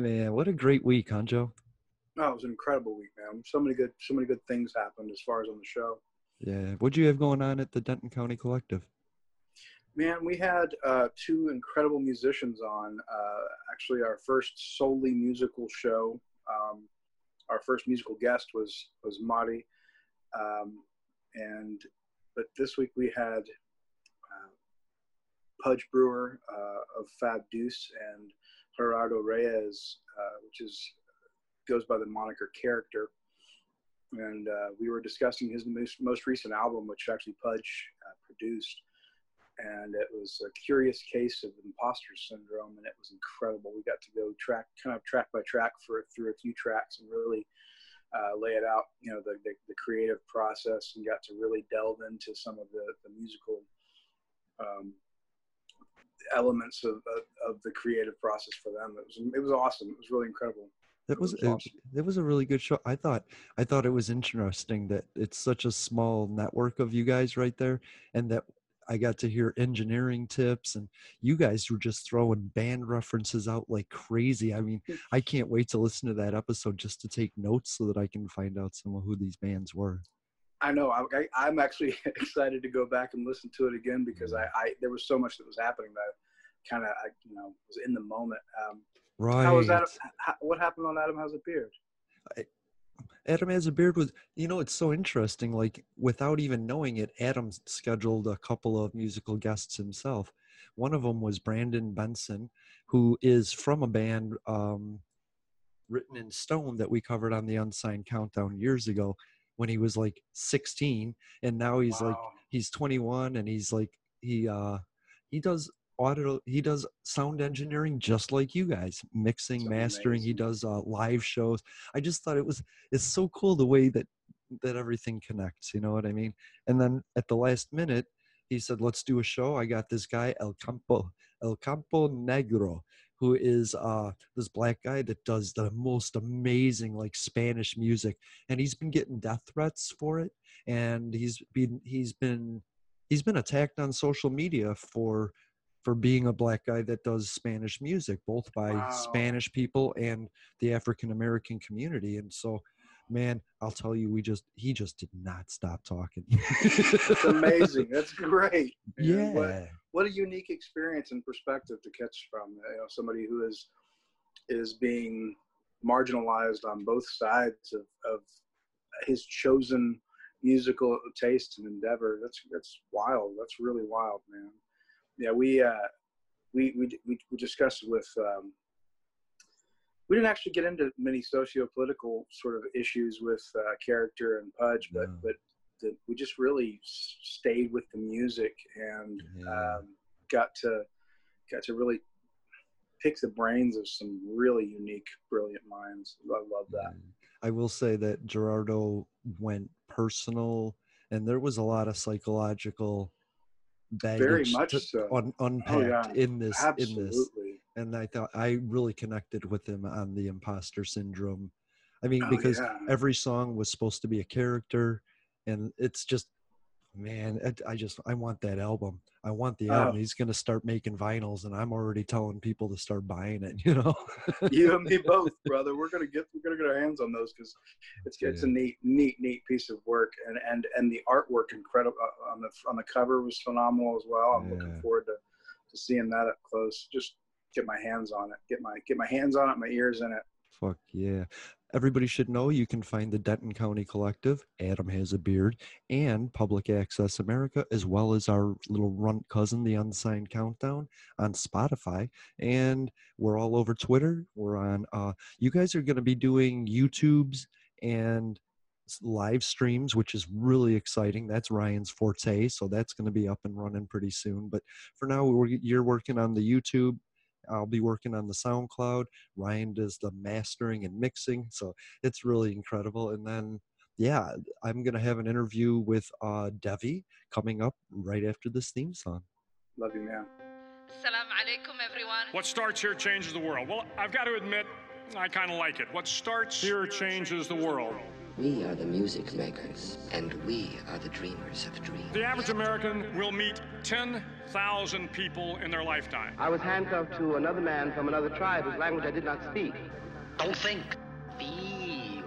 Man, what a great week, huh, Joe? Oh, it was an incredible week, man. So many good, so many good things happened as far as on the show. Yeah. What'd you have going on at the Denton County Collective? Man, we had uh, two incredible musicians on. Uh, actually, our first solely musical show. Um, our first musical guest was was Mari, um, and but this week we had uh, Pudge Brewer uh, of Fab Deuce and Gerardo Reyes, uh, which is goes by the moniker Character. And uh, we were discussing his most, most recent album, which actually Pudge uh, produced. And it was a curious case of imposter syndrome, and it was incredible. We got to go track, kind of track by track for through a few tracks, and really uh, lay it out, you know, the, the, the, creative process, and got to really delve into some of the, the musical um, elements of, of, of, the creative process for them. It was it was awesome. It was really incredible. That was, it, awesome. it was a really good show. I thought I thought it was interesting that it's such a small network of you guys right there, and that I got to hear engineering tips, and you guys were just throwing band references out like crazy. I mean. I can't wait to listen to that episode just to take notes so that I can find out some of who these bands were. I know. I, am actually excited to go back and listen to it again because I, I there was so much that was happening that kind of I you know was in the moment. Um, right. How was that? How, what happened on Adam Has a Beard? I, Adam Has a Beard was, you know, it's so interesting. Like, without even knowing it, Adam scheduled a couple of musical guests himself. One of them was Brandon Benson, who is from a band um, written in stone that we covered on the Unsigned Countdown years ago when he was like 16. And now he's wow. like, he's 21 and he's like, he, uh, he does audio he does sound engineering just like you guys mixing That's mastering amazing. he does uh, live shows i just thought it was it's so cool the way that that everything connects you know what i mean and then at the last minute he said let's do a show i got this guy el campo el campo negro who is uh this black guy that does the most amazing like spanish music and he's been getting death threats for it and he's been he's been he's been attacked on social media for for being a black guy that does Spanish music, both by wow. Spanish people and the African American community. And so, man, I'll tell you, we just he just did not stop talking. That's amazing. That's great. Yeah. What, what, a unique experience and perspective to catch from you know somebody who is is being marginalized on both sides of, of his chosen musical taste and endeavor. That's that's wild. That's really wild, man yeah, we uh, we, we we we discussed with. Um, we didn't actually get into many socio-political sort of issues with uh, character and Pudge, but but the, we just really stayed with the music and yeah. um, got to got to really pick the brains of some really unique, brilliant minds. I love that. I will say that Gerardo went personal, and there was a lot of psychological very much so. un, unpacked oh, yeah. in this Absolutely. in this and i thought i really connected with him on the imposter syndrome i mean oh, because yeah. every song was supposed to be a character and it's just man i just i want that album i want the album oh. he's going to start making vinyls and i'm already telling people to start buying it you know you and me both brother we're going to get we're going to get our hands on those because it's it's yeah. a neat neat neat piece of work and and and the artwork incredible uh, on the on the cover was phenomenal as well i'm yeah. looking forward to to seeing that up close just get my hands on it get my get my hands on it my ears in it fuck yeah Everybody should know you can find the Denton County Collective, Adam Has a Beard, and Public Access America, as well as our little runt cousin, The Unsigned Countdown, on Spotify. And we're all over Twitter. We're on, uh, you guys are going to be doing YouTubes and live streams, which is really exciting. That's Ryan's forte, so that's going to be up and running pretty soon. But for now, you're working on the YouTube I'll be working on the SoundCloud. Ryan does the mastering and mixing, so it's really incredible. And then, yeah, I'm gonna have an interview with uh, Devi coming up right after this theme song. Love you, man. Salam alaikum, everyone. What starts here changes the world. Well, I've got to admit, I kind of like it. What starts here changes the world. We are the music makers, and we are the dreamers of dreams. The average American will meet 10 10,000 people in their lifetime. I was handcuffed to another man from another tribe whose language I did not speak. Don't think. Feel.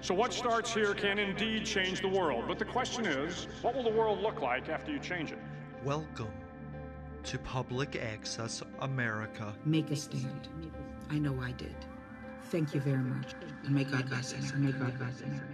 So what starts here can indeed change the world. But the question is, what will the world look like after you change it? Welcome to Public Access America. Make a stand. I know I did. Thank you very much. And may God bless us. And may God bless America.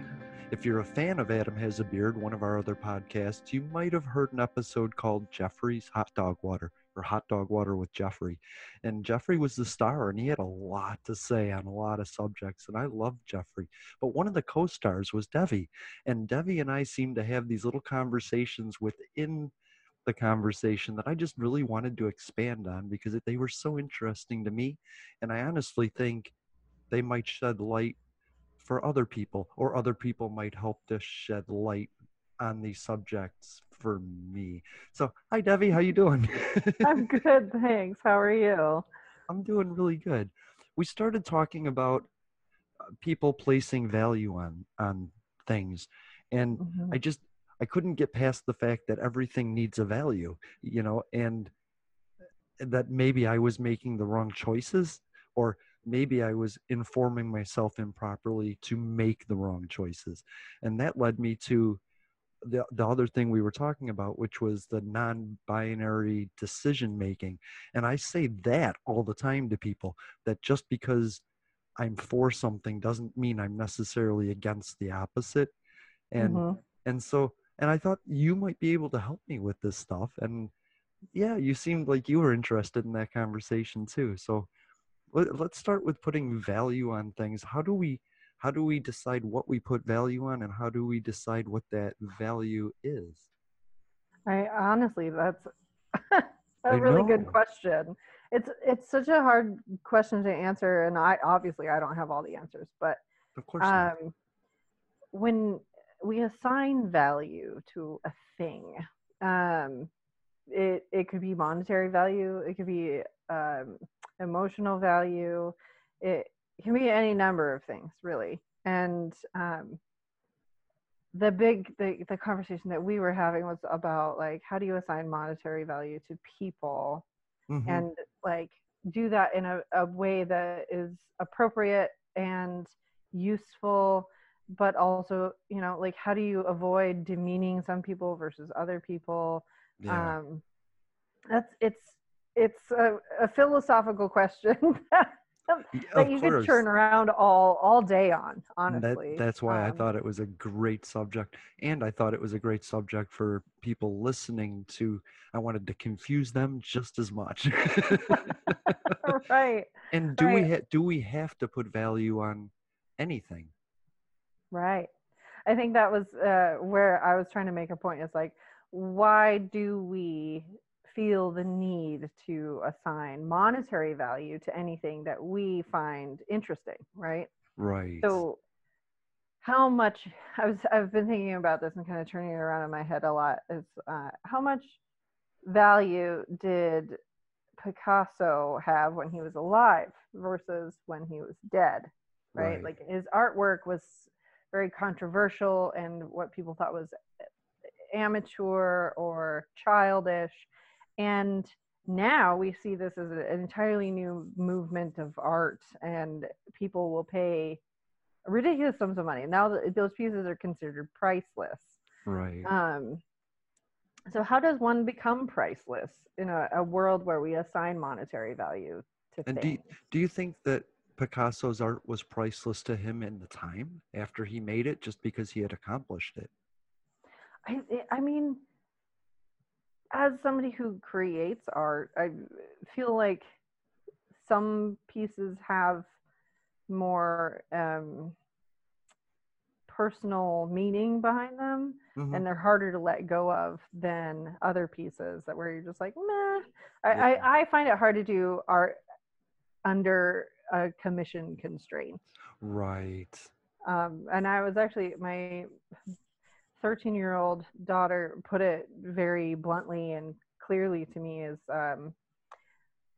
If you're a fan of Adam Has a Beard, one of our other podcasts, you might have heard an episode called Jeffrey's Hot Dog Water or Hot Dog Water with Jeffrey. And Jeffrey was the star and he had a lot to say on a lot of subjects. And I loved Jeffrey. But one of the co stars was Devi. And Devi and I seemed to have these little conversations within the conversation that I just really wanted to expand on because they were so interesting to me. And I honestly think they might shed light for other people or other people might help to shed light on these subjects for me so hi debbie how you doing I'm good, thanks. How are you? i'm doing really good we started talking about uh, people placing value on on things and Mhm. i just i couldn't get past the fact that everything needs a value you know and that maybe i was making the wrong choices or maybe i was informing myself improperly to make the wrong choices and that led me to the, the other thing we were talking about which was the non-binary decision making and i say that all the time to people that just because i'm for something doesn't mean i'm necessarily against the opposite and Mhm. and so and i thought you might be able to help me with this stuff and yeah you seemed like you were interested in that conversation too so let, let's start with putting value on things how do we how do we decide what we put value on and how do we decide what that value is? I honestly, that's a really good question. It's it's such a hard question to answer, and I obviously I don't have all the answers, but of course um, when we assign value to a thing, um, it it could be monetary value, it could be um, emotional value, it, it can be any number of things really, and um, the big the, the conversation that we were having was about like how do you assign monetary value to people? Mhm. and like do that in a, a way that is appropriate and useful but also you know like how do you avoid demeaning some people versus other people? Yeah. Um that's it's it's a, a philosophical question that of you could turn around all all day on honestly That, that's why I Um, thought it was a great subject. And I thought it was a great subject for people listening to. I wanted to confuse them just as much. right and do we right. ha- do we have to put value on anything? Right. I think that was uh, where I was trying to make a point. Is like, why do we feel the need to assign monetary value to anything that we find interesting? Right. Right. So, how much I was I've been thinking about this and kind of turning it around in my head a lot. Is uh, how much value did Picasso have when he was alive versus when he was dead? Right. Right. Like his artwork was very controversial and what people thought was amateur or childish and now we see this as an entirely new movement of art and people will pay ridiculous sums of money. Now those pieces are considered priceless. Right. Um so how does one become priceless in a, a world where we assign monetary value to and things? do, do you think that picasso's art was priceless to him in the time after he made it just because he had accomplished it? I, I mean as somebody who creates art i feel like some pieces have more um, personal meaning behind them Mhm. and they're harder to let go of than other pieces that where you're just like meh. I, Yeah. I, I find it hard to do art under a commission constraint right um, and i was actually my 13 year old daughter put it very bluntly and clearly to me is um,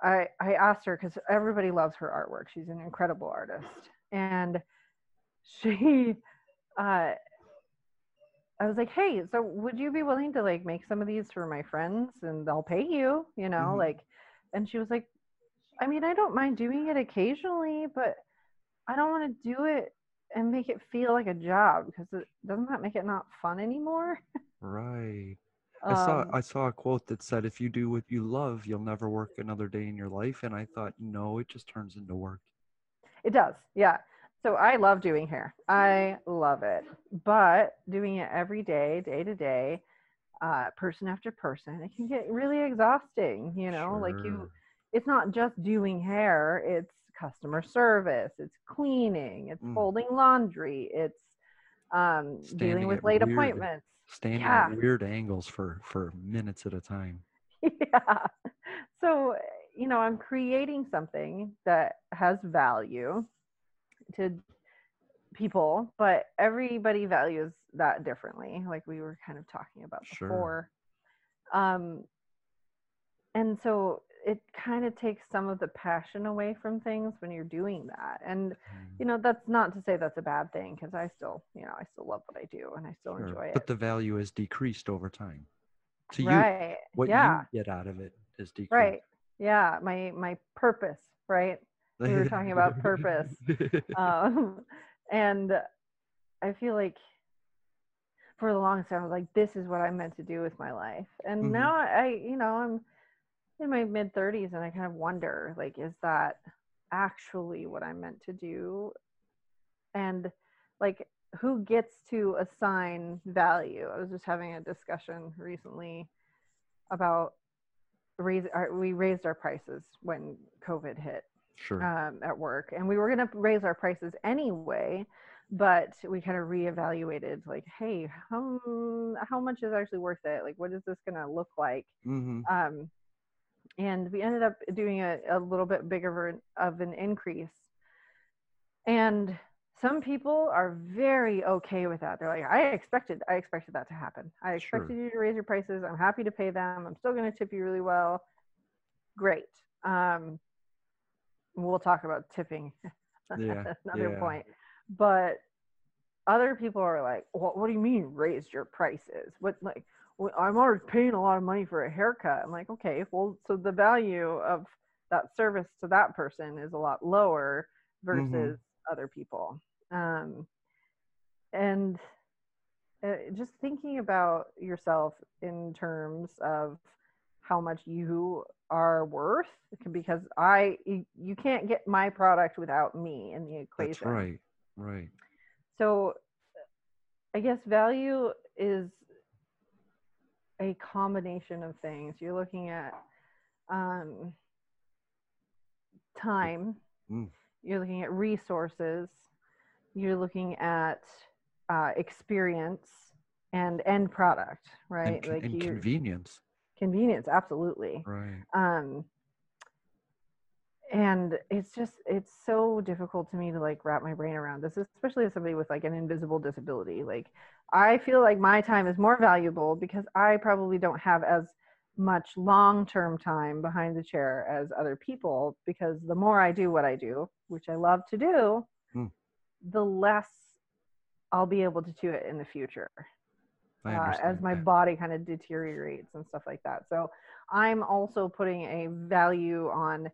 I, I asked her because everybody loves her artwork. She's an incredible artist. And she uh, i was like hey so would you be willing to like make some of these for my friends and they'll pay you you know Mhm. like? And she was like i mean i don't mind doing it occasionally but i don't want to do it and make it feel like a job because it doesn't that make it not fun anymore right I saw Um, I saw a quote that said if you do what you love, you'll never work another day in your life and I thought no, it just turns into work. It does, yeah. So I love doing hair. I love it. But doing it every day, day to day, uh, person after person, it can get really exhausting. You know, like you, it's not just doing hair, it's customer service, it's cleaning, it's Mm. folding laundry, it's um, dealing with late weird- appointments. Standing Yeah. at weird angles for for minutes at a time. yeah. So, you know, I'm creating something that has value to people, but everybody values that differently, like we were kind of talking about Sure. before. Um, and so it kind of takes some of the passion away from things when you're doing that. And, you know, that's not to say that's a bad thing because I still, you know, I still love what I do and I still Sure. enjoy it. But the value has decreased over time. To you, what Yeah. you get out of it is decreased. right yeah my my purpose right we were talking about purpose um and i feel like for the longest time i was like this is what i'm meant to do with my life and Mhm. now i you know i'm in my mid 30s and i kind of wonder like is that actually what i'm meant to do? And like who gets to assign value? I was just having a discussion recently about raise our, we raised our prices when covid hit Sure. um, at work and we were going to raise our prices anyway but we kind of reevaluated like hey how, how much is actually worth it? Like what is this going to look like? Hmm um, and we ended up doing a, a little bit bigger of an, increase. And some people are very okay with that. They're like i expected i expected that to happen. I expected Sure. you to raise your prices. I'm happy to pay them. I'm still going to tip you really well. Great. Um, we'll talk about tipping. Yeah, another yeah. point. But other people are like well, what do you mean raised your prices? What like i'm already paying a lot of money for a haircut i'm like okay well so the value of that service to that person is a lot lower Mhm. versus other people um, and uh, just thinking about yourself in terms of how much you are worth because i you, you can't get my product without me in the equation That's right. Right. so i guess value is a combination of things you're looking at um, time Mm. you're looking at resources you're looking at uh, experience and end product right And, con- and convenience. convenience absolutely Right. um and it's just it's so difficult to me to like wrap my brain around this especially as somebody with like an invisible disability like i feel like my time is more valuable because i probably don't have as much long-term time behind the chair as other people because the more i do what i do which i love to do Hmm. the less I'll be able to do it in the future uh, as my that. body kind of deteriorates and stuff like that. So I'm also putting a value on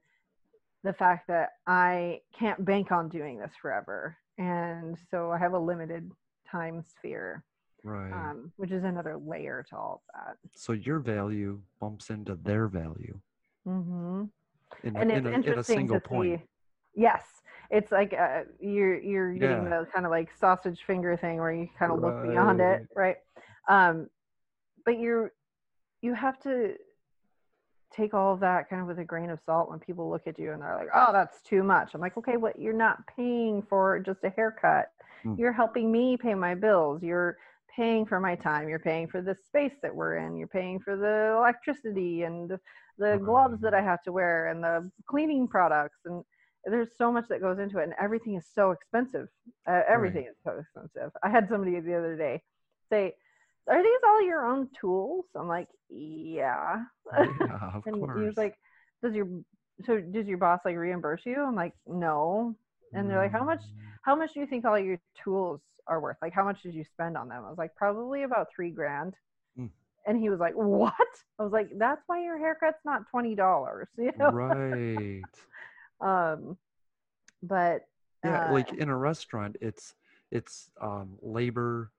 the fact that I can't bank on doing this forever. And so I have a limited time sphere, Right. um, which is another layer to all of that. so your value bumps into their value mm-hmm. in, and a, it's in, a, in a interesting single to point. see. Yes, it's like uh, you're you're getting Yeah. the kind of like sausage finger thing where you kind of look beyond it, right? Um, but you're you have to take all of that kind of with a grain of salt when people look at you and they're like, "Oh, that's too much." I'm like, "Okay, what? You're not paying for just a haircut. Hmm. You're helping me pay my bills. You're paying for my time. You're paying for the space that we're in. You're paying for the electricity and the, gloves that I have to wear and the cleaning products and there's so much that goes into it and everything is so expensive. Uh, everything is so expensive. I had somebody the other day say, "Are these all your own tools?" I'm like, "Yeah." Yeah, of and he was like, "Does your so does your boss like reimburse you?" I'm like, "No." And they're like, "How much? How much do you think all your tools are worth? Like, how much did you spend on them?" I was like, "Probably about three grand." Mm. And he was like, "What?" I was like, "That's why your haircut's not twenty dollars." You know. right. um, but Yeah, uh, like in a restaurant, it's it's um, labor,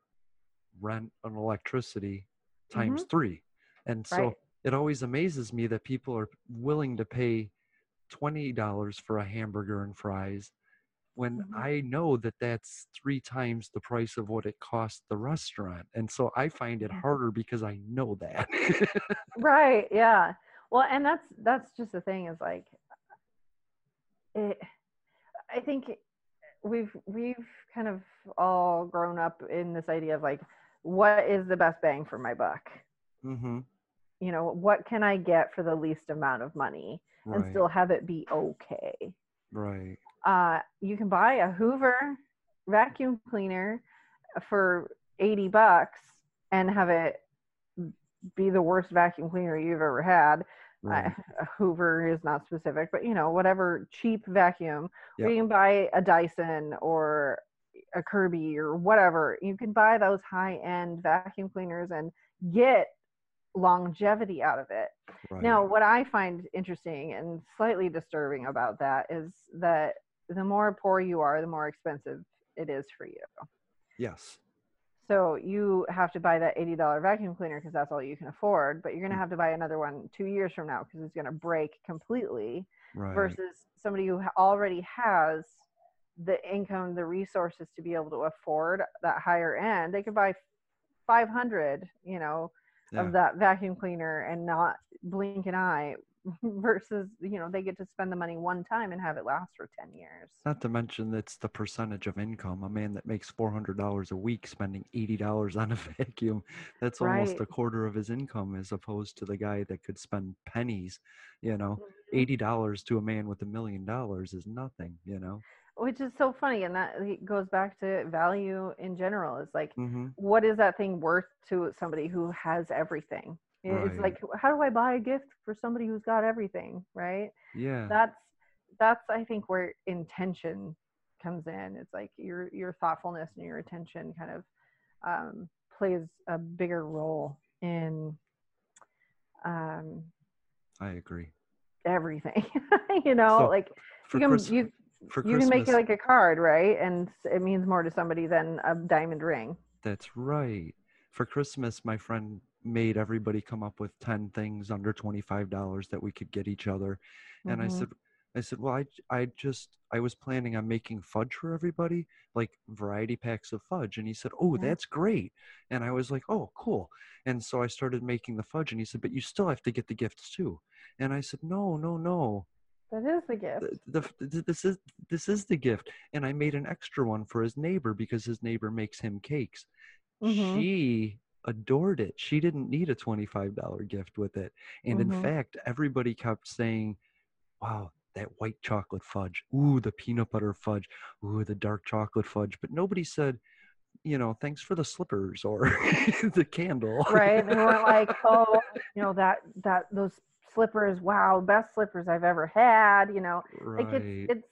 rent, and electricity times Mhm. three, and so Right. it always amazes me that people are willing to pay twenty dollars for a hamburger and fries, when Mhm. I know that that's three times the price of what it costs the restaurant, and so I find it harder because I know that. right yeah well and that's that's just the thing is like it i think we've we've kind of all grown up in this idea of like what is the best bang for my buck mm-hmm. you know what can i get for the least amount of money and still have it be okay Right. Uh, you can buy a Hoover vacuum cleaner for 80 bucks and have it be the worst vacuum cleaner you've ever had. I, a Hoover is not specific, but you know, whatever cheap vacuum, Yep. you can buy a Dyson or a Kirby or whatever. You can buy those high end vacuum cleaners and get longevity out of it. Right. Now, what I find interesting and slightly disturbing about that is that the more poor you are, the more expensive it is for you. Yes. So you have to buy that $80 vacuum cleaner because that's all you can afford, but you're Mm. going to have to buy another one two years from now because it's going to break completely Right. versus somebody who already has the income, the resources to be able to afford that higher end. They could buy 500, you know, Yeah. of that vacuum cleaner and not blink an eye versus, you know, they get to spend the money one time and have it last for 10 years. Not to mention that's the percentage of income. A man that makes four hundred dollars a week spending eighty dollars on a vacuum, that's almost a quarter of his income as opposed to the guy that could spend pennies. You know, Mm-hmm. eighty dollars to a man with a million dollars is nothing, you know. Which is so funny. And that goes back to value in general. is like, Mm-hmm. what is that thing worth to somebody who has everything? It's Right. like, how do I buy a gift for somebody who's got everything? Right. Yeah. that's that's i think where intention comes in it's like your your thoughtfulness and your attention kind of um, plays a bigger role in um, I agree. everything you know So, like for you can Chris- you, you can make it like a card right and it means more to somebody than a diamond ring That's right. For Christmas, my friend made everybody come up with 10 things under $25 that we could get each other. And I Mhm. said, I said, well, I, I just, I was planning on making fudge for everybody, like variety packs of fudge. And he said, oh, Yeah. that's great. And I was like, oh, cool. And so I started making the fudge. And he said, but you still have to get the gifts too. And I said, no, no, no. that is the gift The, the, this is this is the gift and i made an extra one for his neighbor because his neighbor makes him cakes Mhm. she adored it. She didn't need a $25 gift with it. And in Mhm. fact everybody kept saying wow that white chocolate fudge. Ooh the peanut butter fudge. Ooh the dark chocolate fudge. But nobody said you know thanks for the slippers or the candle. Right they weren't like oh you know that that those slippers wow best slippers i've ever had you know? Like Right. it's it's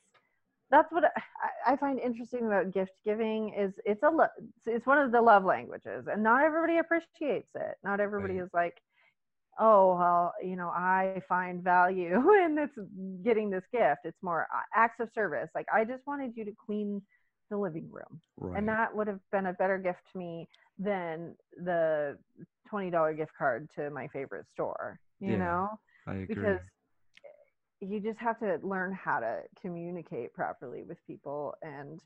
that's what I, I find interesting about gift giving is it's a lo- it's one of the love languages and not everybody appreciates it not everybody Right. is like oh well you know i find value in this getting this gift it's more uh, acts of service like i just wanted you to clean the living room Right. and that would have been a better gift to me than the $20 gift card to my favorite store you Yeah, know I agree. because you just have to learn how to communicate properly with people and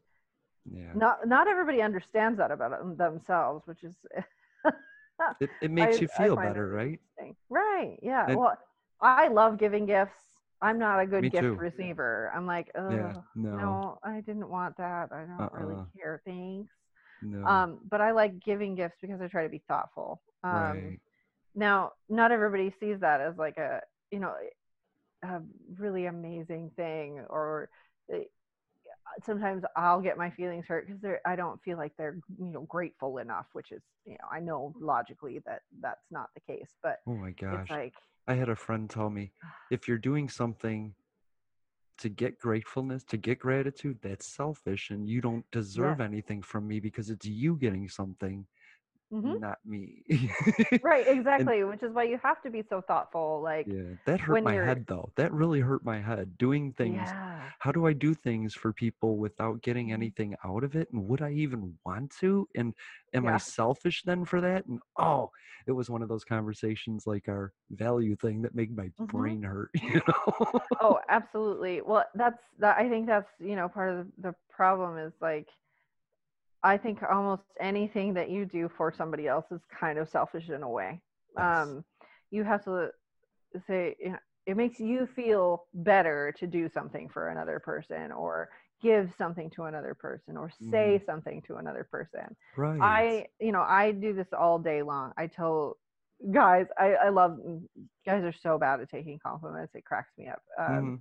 yeah. not not everybody understands that about themselves which is It, it makes I- you feel better, right? right yeah And- well i love giving gifts i'm not a good gift too. receiver i'm like oh Yeah, no. no i didn't want that i don't really Uh-uh. care thanks No. um but i like giving gifts because i try to be thoughtful um right. now not everybody sees that as like a you know a really amazing thing or they- sometimes i'll get my feelings hurt because they're i don't feel like they're you know grateful enough which is you know i know logically that that's not the case but Oh my gosh. it's like I had a friend tell me if you're doing something to get gratefulness, to get gratitude, that's selfish and you don't deserve anything from me because it's you getting something, Mhm. not me. right exactly which is why you have to be so thoughtful like yeah, that hurt my you're- head though. That really hurt my head. Doing things, yeah how do I do things for people without getting Mhm. anything out of it? And would I even want to? And am I selfish then for that? And oh, it was one of those conversations like our value thing that made my Mhm. brain hurt, you know? oh absolutely well that's that i think that's you know part of the problem is like i think almost anything that you do for somebody else is kind of selfish in a way Yes. um you have to say it makes you feel better to do something for another person or give something to another person or say something to another person right. I, you know, I do this all day long. I tell guys, I, I love guys are so bad at taking compliments. It cracks me up. Um, Mhm.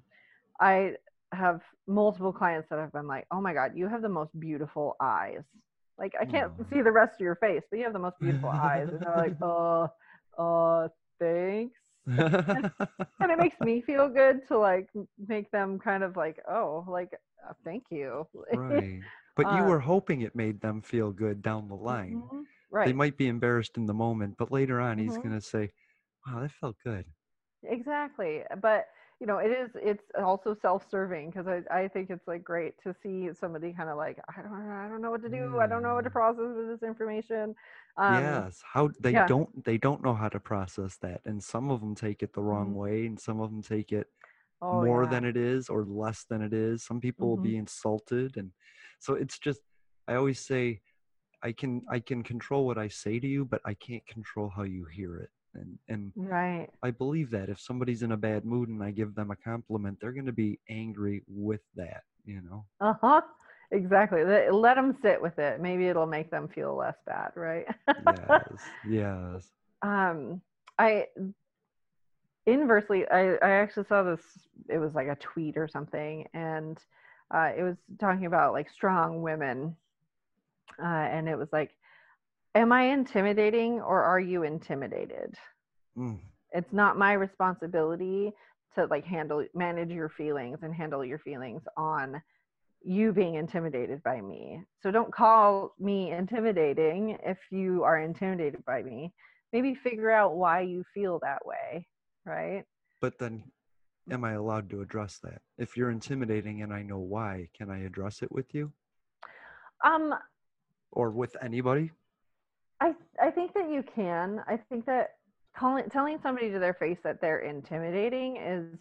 I have multiple clients that have been like, "Oh my god, you have the most beautiful eyes." Like I can't Aw. see the rest of your face, but you have the most beautiful eyes. And they're like, "Oh, uh, thanks." and it makes me feel good to like make them kind of like, "Oh, like uh, thank you." right. But you Uh, were hoping it made them feel good down the line. Mhm. Right. They might be embarrassed in the moment, but later on he's Mhm. going to say, wow, that felt good. exactly but you know it is it's also self-serving because I, I think it's like great to see somebody kind of like i don't i don't know what to do i don't know what to process with this information um yes. How they yeah. don't they don't know how to process that. And some of them take it the wrong Mhm. way and some of them take it oh, more yeah. than it is or less than it is. Some people will Mhm. be insulted and so it's just I always say I can I can control what I say to you, but I can't control how you hear it. And and right I believe that if somebody's in a bad mood and I give them a compliment, they're going to be angry with that, you know. uh-huh exactly let, let them sit with it maybe it'll make them feel less bad right Yes. yes. um i inversely I, I actually saw this it was like a tweet or something and uh, it was talking about like strong women uh, and it was like am i intimidating or are you intimidated? Mm, it's not my responsibility to like handle manage your feelings and handle your feelings on you being intimidated by me. So don't call me intimidating if you are intimidated by me. Maybe figure out why you feel that way right? But then am I allowed to address that? If you're intimidating and I know why, can I address it with you? Um or with anybody? I i think that you can i think that calling telling somebody to their face that they're intimidating is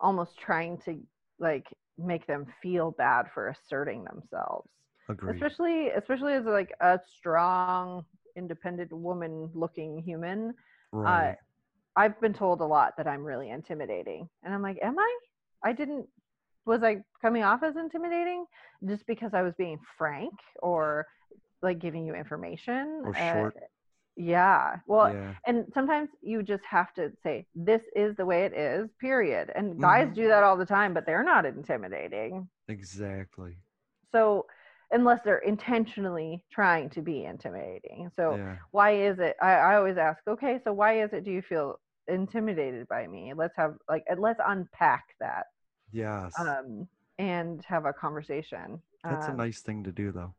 almost trying to like make them feel bad for asserting themselves Agreed. especially especially as like a strong independent woman looking human right. uh, i've been told a lot that i'm really intimidating and i'm like am i i didn't was i coming off as intimidating just because i was being frank or like giving you information Or Uh, short. yeah well yeah. and sometimes you just have to say this is the way it is period and guys Mhm. do that all the time but they're not intimidating Exactly. so unless they're intentionally trying to be intimidating so yeah. why is it I, I always ask okay so why is it do you feel intimidated by me let's have like let's unpack that Yes. um and have a conversation. That's a Um, nice thing to do, though.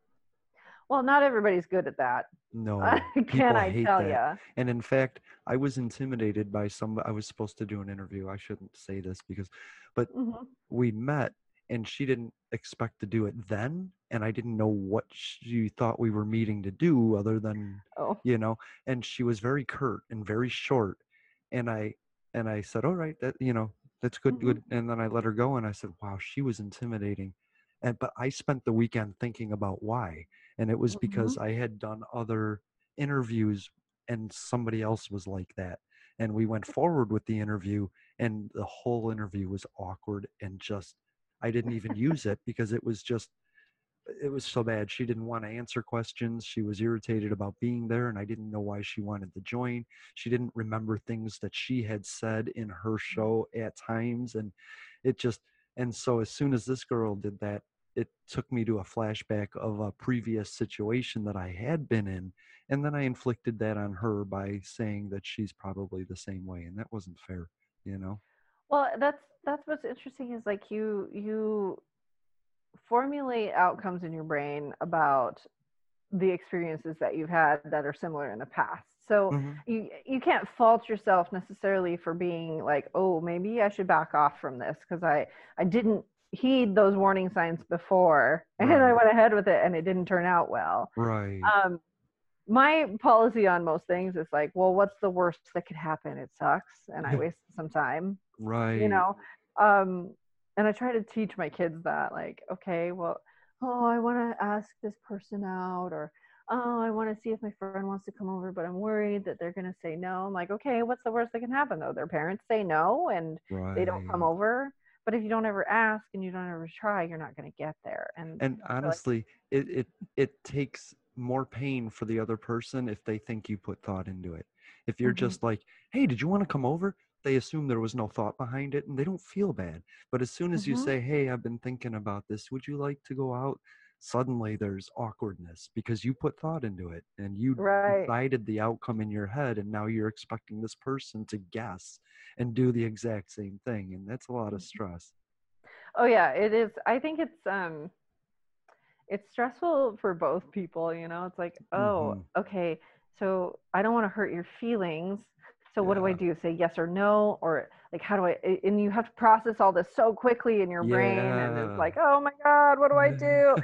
Well, not everybody's good at that. No, Can I tell ya? And in fact, I was intimidated by some. I was supposed to do an interview. I shouldn't say this because, but Mhm. we met, and she didn't expect to do it then, and I didn't know what she thought we were meeting to do, other than Oh. you know. And she was very curt and very short, and I and I said, "All right, that you know, that's good, Mm-hmm. good." And then I let her go, and I said, "Wow, she was intimidating." And but I spent the weekend thinking about why, and it was because Mm-hmm. I had done other interviews, and somebody else was like that, and we went forward with the interview, and the whole interview was awkward and just I didn't even use it because it was just it was so bad. She didn't want to answer questions. She was irritated about being there, and I didn't know why she wanted to join. She didn't remember things that she had said in her show at times, and it just and so as soon as this girl did that, it took me to a flashback of a previous situation that I had been in, and then I inflicted that on her by saying that she's probably the same way, and that wasn't fair, you know. Well, that's that's what's interesting is like you you formulate outcomes in your brain about the experiences that you've had that are similar in the past. So Mhm. you you can't fault yourself necessarily for being like, oh, maybe I should back off from this because I I didn't heed those warning signs before and I went ahead with it and it didn't turn out well. Right. Um, my policy on most things is like, well, what's the worst that could happen? It sucks, and I wasted some time. right. You know, um, and I try to teach my kids that, like, okay, well, oh, I want to ask this person out, or oh, I want to see if my friend wants to come over, but I'm worried that they're gonna say no. I'm like, okay, what's the worst that can happen though? Their parents say no, and they don't come over. But if you don't ever ask and you don't ever try, you're not gonna get there. And and feel like- honestly it, it it takes more pain for the other person if they think you put thought into it if you're Mhm. just like hey did you want to come over they assume there was no thought behind it and they don't feel bad but as soon as you Mhm. say hey i've been thinking about this would you like to go out suddenly there's awkwardness because you put thought into it and you Right. decided the outcome in your head and now you're expecting this person to guess and do the exact same thing and that's a lot Mm-hmm. of stress Oh yeah, it is. I think it's um it's stressful for both people, you know. It's like, oh, Mhm. okay, so I don't want to hurt your feelings. So what do I do? Say yes or no or like how do I? and you have to process all this so quickly in your brain and it's like, "Oh my god, what do I do?"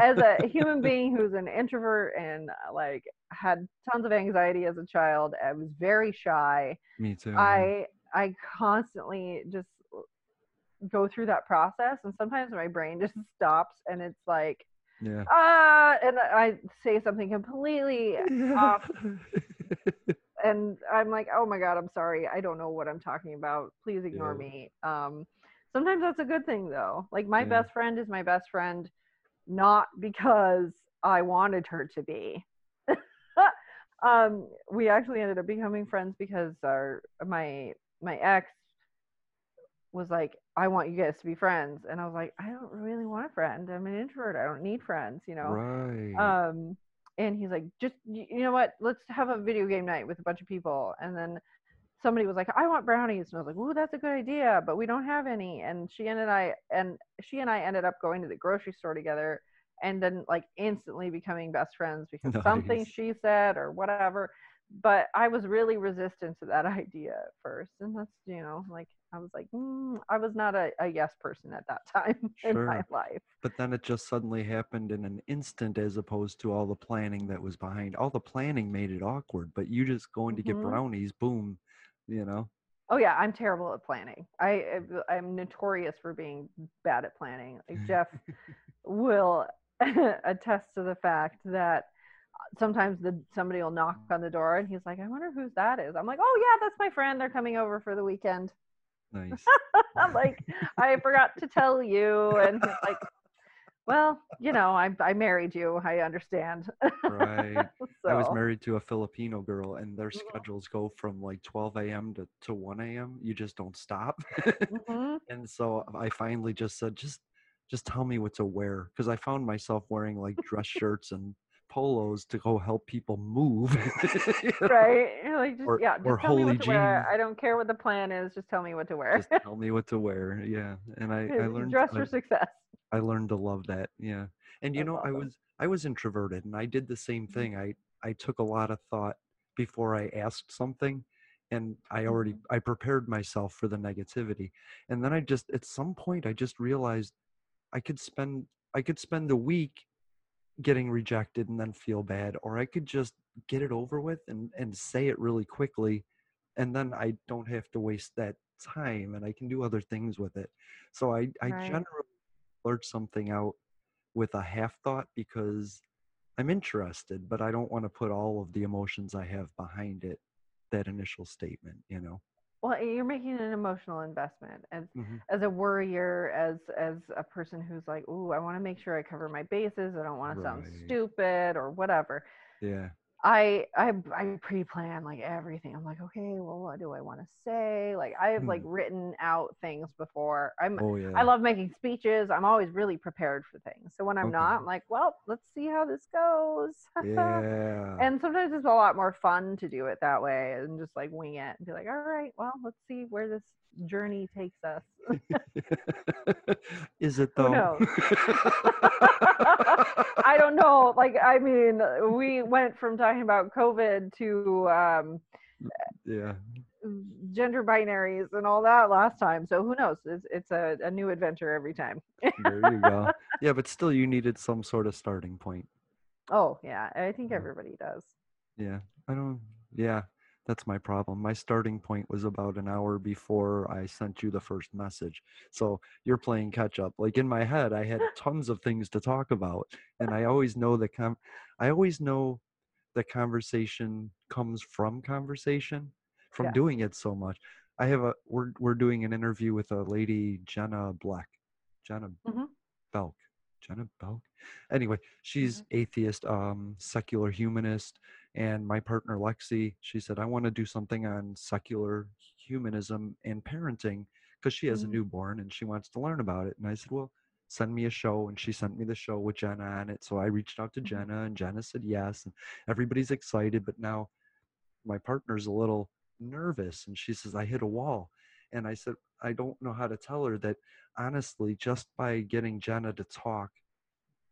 as a human being who's an introvert and uh, like had tons of anxiety as a child, I was very shy. me too I I constantly just go through that process and sometimes my brain just stops and it's like yeah ah and I say something completely off and I'm like oh my god I'm sorry I don't know what I'm talking about please ignore Yeah. me um sometimes that's a good thing though like my Yeah. best friend is my best friend not because I wanted her to be um we actually ended up becoming friends because our my my ex was like i want you guys to be friends and i was like i don't really want a friend i'm an introvert i don't need friends you know right um and he's like just you know what? Let's have a video game night with a bunch of people. And then somebody was like i want brownies. And i was like ooh that's a good idea but we don't have any. And she and i and she and i ended up going to the grocery store together and then like instantly becoming best friends because something she said or whatever but i was really resistant to that idea at first and that's you know like i was like mm, i was not a, a yes person at that time in my life but then it just suddenly happened in an instant as opposed to all the planning that was behind all the planning made it awkward but you just going to get Mhm. brownies boom you know Oh yeah, I'm terrible at planning. I I'm notorious for being bad at planning. Like Jeff will attest to the fact that sometimes the somebody will knock on the door and he's like, "I wonder whose that is." I'm like, "Oh yeah, that's my friend. They're coming over for the weekend." nice I'm like, "I forgot to tell you," and he's like, "Well, you know, I I married you. I understand." right i was married to a filipino girl and their schedules go from like 12 a.m to, to 1 a.m you just don't stop Mhm. and so i finally just said just just tell me what to wear because i found myself wearing like dress shirts and polos to go help people move. right? You're like, just, Or- yeah, just or tell me holy what to wear. jeans. I don't care what the plan is. Just tell me what to wear. Just tell me what to wear. Yeah, and I I learned Dress I- for success. I learned to love that. Yeah. And you That's know, I was I was introverted and I did the same Mm-hmm. thing. I I took a lot of thought before I asked something and I already Mm-hmm. I prepared myself for the negativity. And then I just at some point I just realized I could spend I could spend a week getting rejected and then feel bad or I could just get it over with and and say it really quickly and then I don't have to waste that time and I can do other things with it. So I I Right. generally blurt something out with a half thought because I'm interested, but I don't want to put all of the emotions I have behind it, that initial statement, you know. Well, you're making an emotional investment as Mhm. as a worrier, as as a person who's like, "Ooh, I want to make sure I cover my bases. I don't want to sound stupid or whatever." Yeah. I I I pre-plan like everything. I'm like, okay, well, what do I want to say? Like I have like Hmm. written out things before. I'm Oh yeah. I love making speeches. I'm always really prepared for things. So when I'm Okay. not, I'm like, well, let's see how this goes. Yeah. and sometimes it's a lot more fun to do it that way and just like wing it and be like, all right, well, let's see where this journey takes us. Is it though? I don't know. Like, I mean, we went from talking about COVID to um, yeah. gender binaries and all that last time. So who knows? It's, it's a, a new adventure every time. There you go. Yeah, but still you needed some sort of starting point. Oh, yeah. I think everybody does. Yeah. I don't yeah, that's my problem. My starting point was about an hour before I sent you the first message. So you're playing catch up. Like in my head, I had tons of things to talk about. And I always know the com I always know the conversation comes from conversation, from Yeah. doing it so much. I have a we're we're doing an interview with a lady, Jenna Black. Jenna Mhm. Belk. Jenna Belk. Anyway, she's atheist, um, secular humanist, and my partner Lexi, she said, I want to do something on secular humanism and parenting because she has Mhm. a newborn and she wants to learn about it. And I said, Well, send me a show. And she sent me the show with Jenna on it. So I reached out to Jenna and Jenna said yes. And everybody's excited. But now my partner's a little nervous and she says, I hit a wall. And I said, I don't know how to tell her that honestly, just by getting Jenna to talk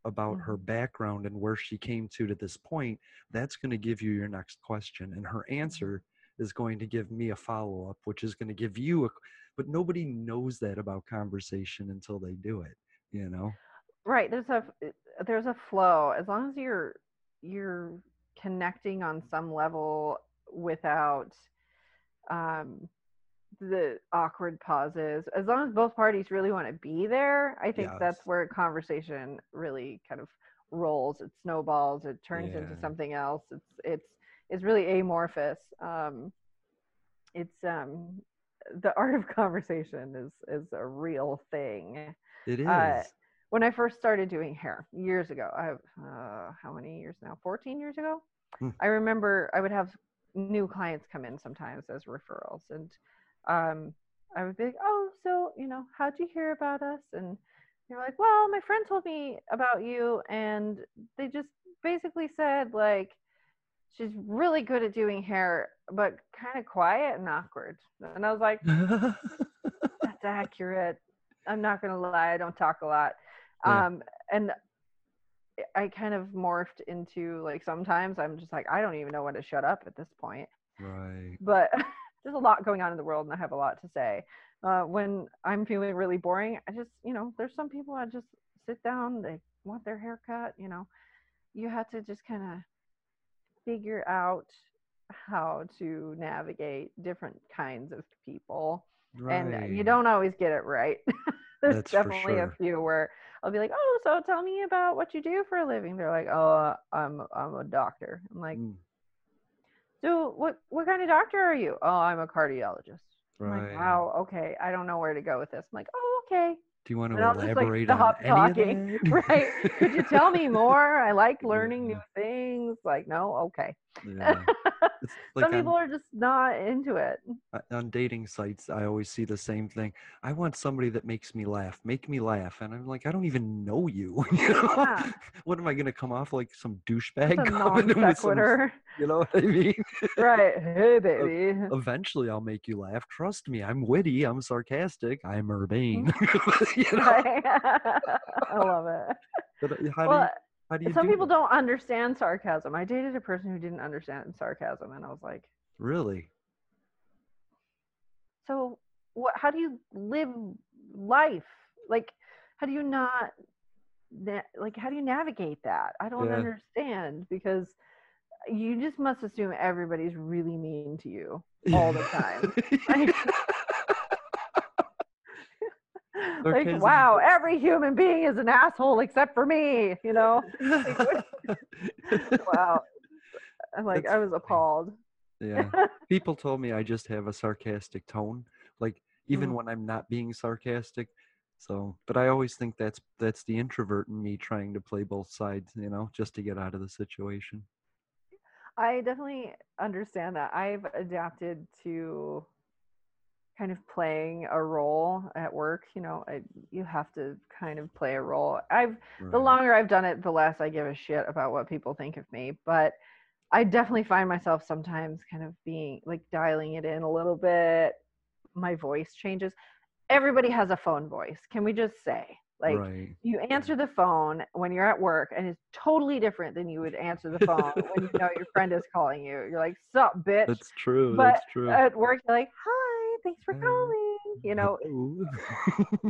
about her background and where she came to to this point, that's going to give you your next question. And her answer is going to give me a follow up, which is going to give you a, but nobody knows that about conversation until they do it, you know? Right. There's a there's a flow. As long as you're you're connecting on some level without um the awkward pauses. As long as both parties really want to be there, I think that's where conversation really kind of rolls. It snowballs. It turns into something else. It's it's it's really amorphous. Um, it's um the art of conversation is is a real thing. It is. Uh, when I first started doing hair years ago, I have uh, how many years now? 14 years ago. Hmm. I remember I would have new clients come in sometimes as referrals, and um, I would be like, "Oh, so you know, how'd you hear about us?" And you're like, "Well, my friend told me about you, and they just basically said like." She's really good at doing hair, but kind of quiet and awkward. And I was like, that's accurate. I'm not gonna lie, I don't talk a lot. Yeah. Um, and I kind of morphed into like sometimes I'm just like I don't even know when to shut up at this point. right. But there's a lot going on in the world, and I have a lot to say. Uh, when I'm feeling really boring, I just you know there's some people I just sit down, they want their hair cut. You know, you have to just kind of figure out how to navigate different kinds of people and uh, you don't always get it right. There's That's definitely a sure. few where I'll be like, "Oh, so tell me about what you do for a living." They're like, "Oh, I'm I'm a doctor." I'm like, Mm, "So what what kind of doctor are you?" "Oh, I'm a cardiologist." I'm like, Right. "Wow, okay. I don't know where to go with this." I'm like, "Oh, okay. Do you want to I'll just like elaborate stop on any talking. right? Could you tell me more? I like learning new things. Like, no, okay. Yeah. Like Some on- people are just not into it. on dating sites i always see the same thing i want somebody that makes me laugh make me laugh and i'm like i don't even know you, you know? Yeah. what am i going to come off like some douchebag It's a coming in non some- sequitur. you know what i mean right. Hey, baby. eventually i'll make you laugh trust me i'm witty i'm sarcastic i'm urbane Mm-hmm. you know I love it. but uh, how do you how do you some do people that? don't understand sarcasm. I dated a person who didn't understand sarcasm, and I was like, really so what? How do you live life? Like, how do you not? na- Like, how do you navigate that? I don't Yeah. understand because you just must assume everybody's really mean to you all the time. Like- like, wow, every human being is an asshole except for me, you know? Wow. I'm like, I was appalled. Yeah. People told me I just have a sarcastic tone, like even Mhm. when I'm not being sarcastic. So, but I always think that's that's the introvert in me trying to play both sides, you know, just to get out of the situation. I definitely understand that. I've adapted to kind of playing a role at work. You know, I, you have to kind of play a role. I've the longer I've done it, the less I give a shit about what people think of me. But I definitely find myself sometimes kind of being like dialing it in a little bit. My voice changes. Everybody has a phone voice. Can we just say? Like right. you answer the phone when you're at work and it's totally different than you would answer the phone when you know your friend is calling you. You're like, sup, bitch. That's true. but that's true. at work you're like, hi, thanks for calling. You know,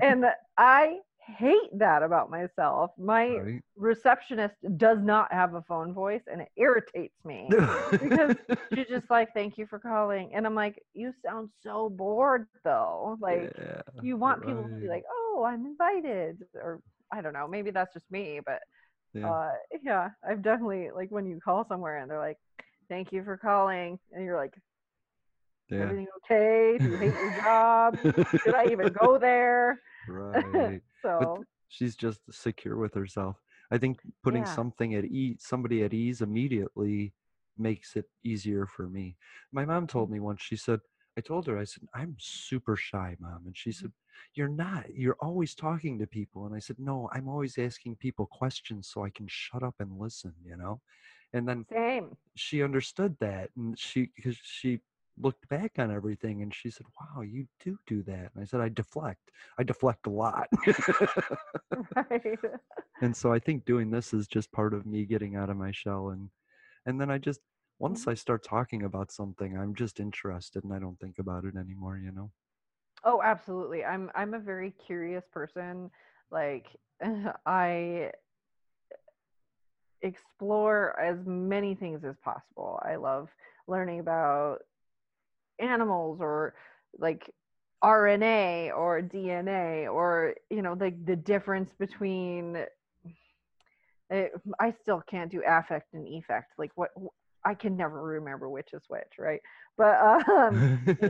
and I hate that about myself. My Right. receptionist does not have a phone voice and it irritates me because she's just like, thank you for calling. And I'm like, you sound so bored though. Like, Yeah, you want people to be right. like, oh, I'm invited. Or I don't know, maybe that's just me, but Yeah. uh, yeah, I've definitely, like, when you call somewhere and they're like, thank you for calling. And you're like, yeah. everything okay? Do you hate your job? Should I even go there? Right. So, But she's just secure with herself. I think putting Yeah. something at ease, somebody at ease immediately makes it easier for me. My mom told mm. me once, she said, I told her, I said, I'm super shy, mom. And she mm. said, You're not. You're always talking to people. And I said, No, I'm always asking people questions so I can shut up and listen, you know? And then same. she understood that. And she, because she looked back on everything and she said, Wow, you do do that. And I said, I deflect. I deflect a lot. right. and so i think doing this is just part of me getting out of my shell and and then i just once Mm-hmm. i start talking about something i'm just interested and i don't think about it anymore you know Oh, absolutely. I'm I'm a very curious person. Like I explore as many things as possible. I love learning about animals or like RNA or DNA or you know the the difference between it, I still can't do affect and effect. Like what I can never remember which is which, right? But um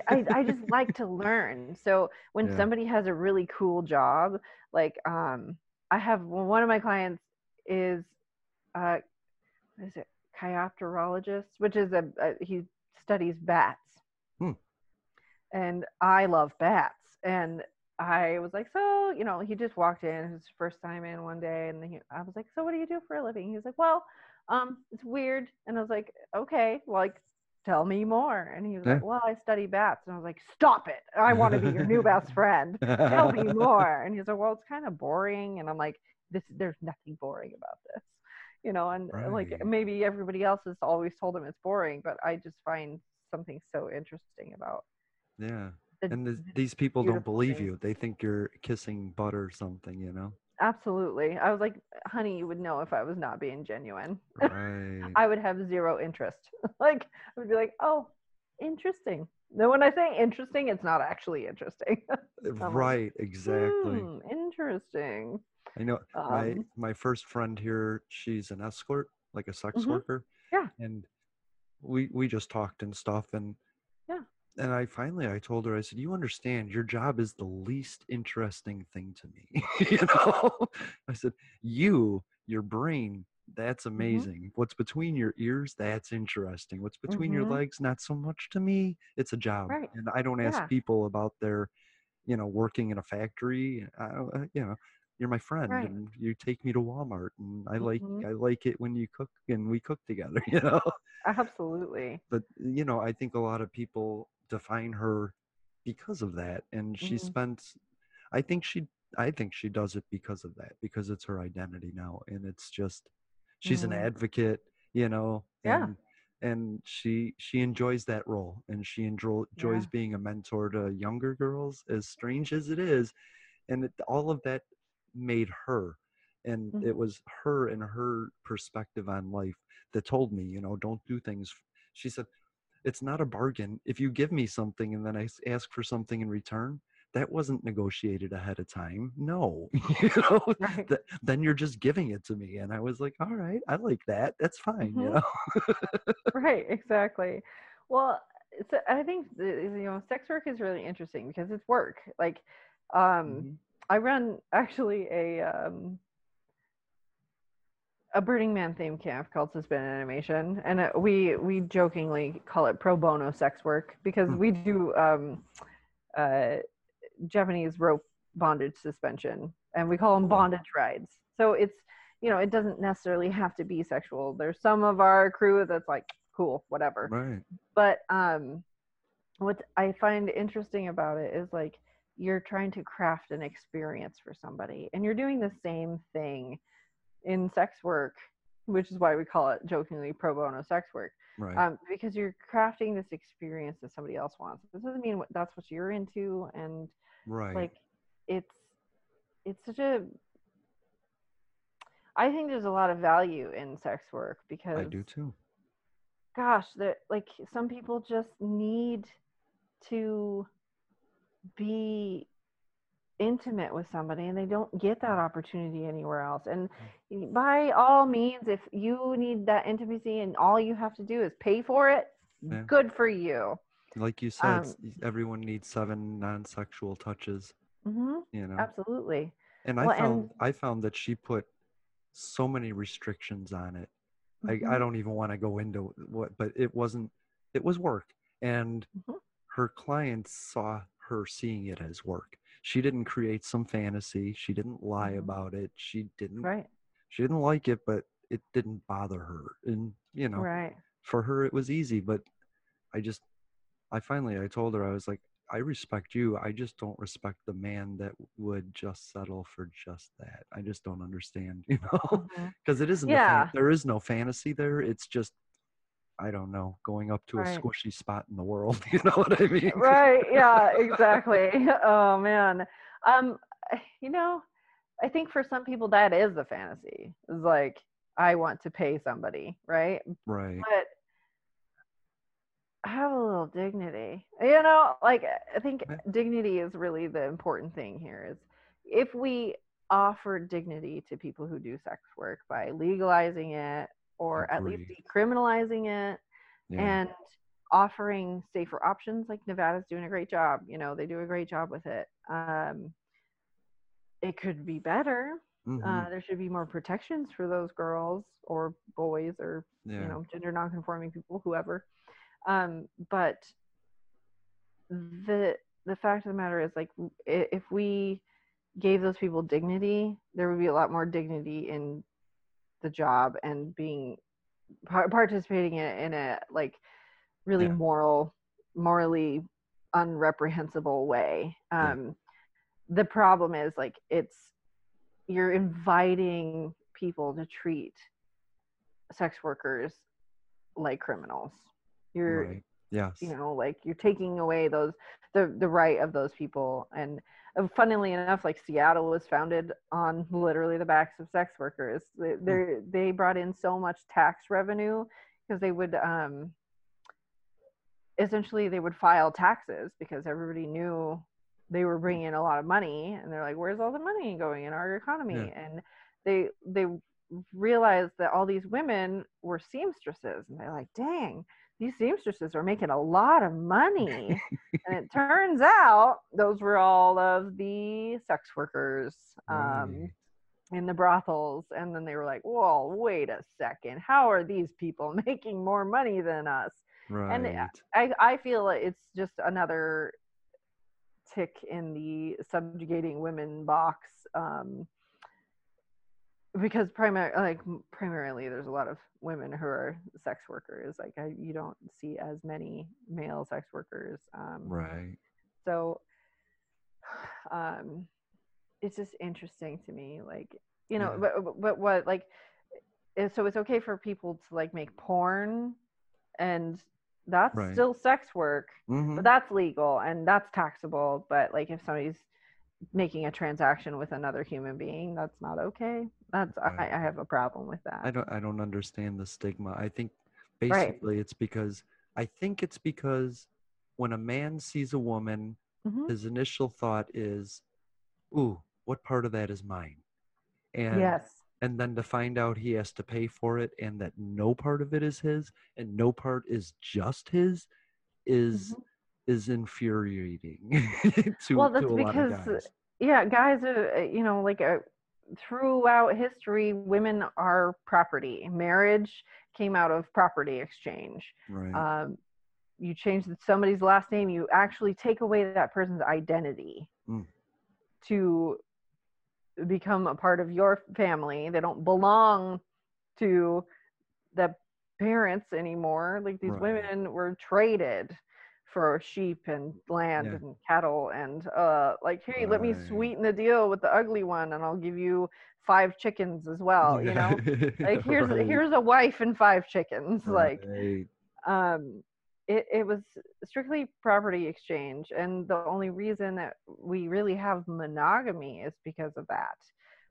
I, I just like to learn. So when Yeah. somebody has a really cool job, like um, I have well, one of my clients is uh, what is it chiropterologist, which is a, a he studies bats. And I love bats. And I was like, so you know, he just walked in, it was his first time in one day, and he, I was like, so what do you do for a living? He was like, well, um, it's weird, and I was like, okay, well, like tell me more. And he was like, well, I study bats. And I was like, stop it. I want to be your new best friend. Tell me more. And he's like, well, it's kind of boring. And I'm like, this, there's nothing boring about this, you know, and uh, like maybe everybody else has always told him it's boring, but I just find something so interesting about yeah the, and the these people don't believe you they think you're kissing butt or something you know Absolutely. I was like, honey, you would know if I was not being genuine. right I would have zero interest. like, I would be like, oh, interesting. Then when I say interesting, it's not actually interesting. Like, right exactly "Hmm, interesting. i know my Um, my first friend here she's an escort like a sex Mhm. worker Yeah. and we we just talked and stuff and. And I finally I told her I said you understand your job is the least interesting thing to me you know I said you your brain that's Mm-hmm. amazing what's between your ears that's interesting what's between your Mhm. legs not so much to me it's a job Right. and I don't ask Yeah. people about their you know working in a factory I, uh, you know you're my friend Right. and you take me to Walmart and I like Mhm. I like it when you cook and we cook together you know Absolutely. but you know i think a lot of people define her because of that and she Mhm. spent i think she i think she does it because of that because it's her identity now and it's just she's an Mhm. advocate you know Yeah. and and she she enjoys that role and she enjoy, enjoys Yeah. being a mentor to younger girls as strange as it is and it, all of that made her and it Mhm. was her and her perspective on life that told me you know don't do things she said it's not a bargain if you give me something and then I ask for something in return that wasn't negotiated ahead of time no you know Right. th- then you're just giving it to me and i was like all right i like that that's fine you Mhm. know right exactly well it's, i think you know sex work is really interesting because it's work like um Mm-hmm. i run actually a um a burning man theme camp called suspended animation and uh, we we jokingly call it pro bono sex work because Hmm. we do um uh japanese rope bondage suspension and we call them bondage rides. So it's you know it doesn't necessarily have to be sexual. There's some of our crew that's like cool whatever. Right. But um what i find interesting about it is like you're trying to craft an experience for somebody and you're doing the same thing in sex work which is why we call it jokingly pro bono sex work right. um, because you're crafting this experience that somebody else wants. This doesn't mean what, that's what you're into and right. like it's it's such a i think there's a lot of value in sex work because i do too. gosh that like some people just need to be intimate with somebody and they don't get that opportunity anywhere else and Mm. by all means if you need that intimacy and all you have to do is pay for it Yeah. good for you like you said Um, everyone needs seven non-sexual touches hmm you know absolutely and i Well, found and- i found that she put so many restrictions on it I, I Mhm. don't even want to go into what but it wasn't it was work and Mhm. her clients saw her seeing it as work she didn't create some fantasy she didn't lie Mhm. about it she didn't right she didn't like it but it didn't bother her and you know right for her it was easy but i just i finally i told her i was like i respect you i just don't respect the man that would just settle for just that i just don't understand you know because it isn't Yeah. fan- there is no fantasy there it's just i don't know going up to a squishy spot in the world you know what i mean? Right yeah exactly. Oh man. Um you know i think for some people that is the fantasy is like i want to pay somebody right? Right. But have a little dignity. You know like i think Yeah. dignity is really the important thing here is if we offer dignity to people who do sex work by legalizing it or at least decriminalizing it yeah. and offering safer options like nevada's doing a great job you know they do a great job with it. Um it could be better. Mhm. uh, there should be more protections for those girls or boys or yeah. you know gender nonconforming people whoever. Um but the the fact of the matter is like if we gave those people dignity there would be a lot more dignity in the job and being par- participating in, in a like really Yeah. moral morally unreprehensible way. Yeah. um the problem is like it's you're inviting people to treat sex workers like criminals. You're right. Yes. you know like you're taking away those the the right of those people. And funnily enough like seattle was founded on literally the backs of sex workers. They they're- they brought in so much tax revenue because they would um essentially they would file taxes because everybody knew they were bringing in a lot of money. And they're like where's all the money going in our economy? Yeah. and they they realized that all these women were seamstresses. And they're like dang these seamstresses are making a lot of money. and it turns out those were all of the sex workers um, Right. in the brothels. And then they were like, whoa, wait a second. How are these people making more money than us? Right. And I, I feel it's just another tick in the subjugating women box. Um, because primary like primarily there's a lot of women who are sex workers like I, you don't see as many male sex workers um right. so um it's just interesting to me like you know Yeah. but, but what like is- so it's okay for people to like make porn and that's Right. still sex work Mhm. but that's legal and that's taxable but like if somebody's making a transaction with another human being that's not okay that's I, I have a problem with that I don't I don't understand the stigma. I think Right. basically it's because I think it's because when a man sees a woman, Mhm. his initial thought is, "Ooh, what part of that is mine?" And yes and then to find out he has to pay for it and that no part of it is his and no part is just his is is infuriating to, well that's to a lot of because guys. yeah guys are uh, you know like uh, throughout history women are property marriage came out of property exchange Right. um, you change somebody's last name you actually take away that person's identity Mm. to become a part of your family they don't belong to the parents anymore like these Right. women were traded for sheep and land Yeah. and cattle and uh like hey let me sweeten the deal with the ugly one and i'll give you five chickens as well you know like here's Right. here's a wife and five chickens like um it, it was strictly property exchange and the only reason that we really have monogamy is because of that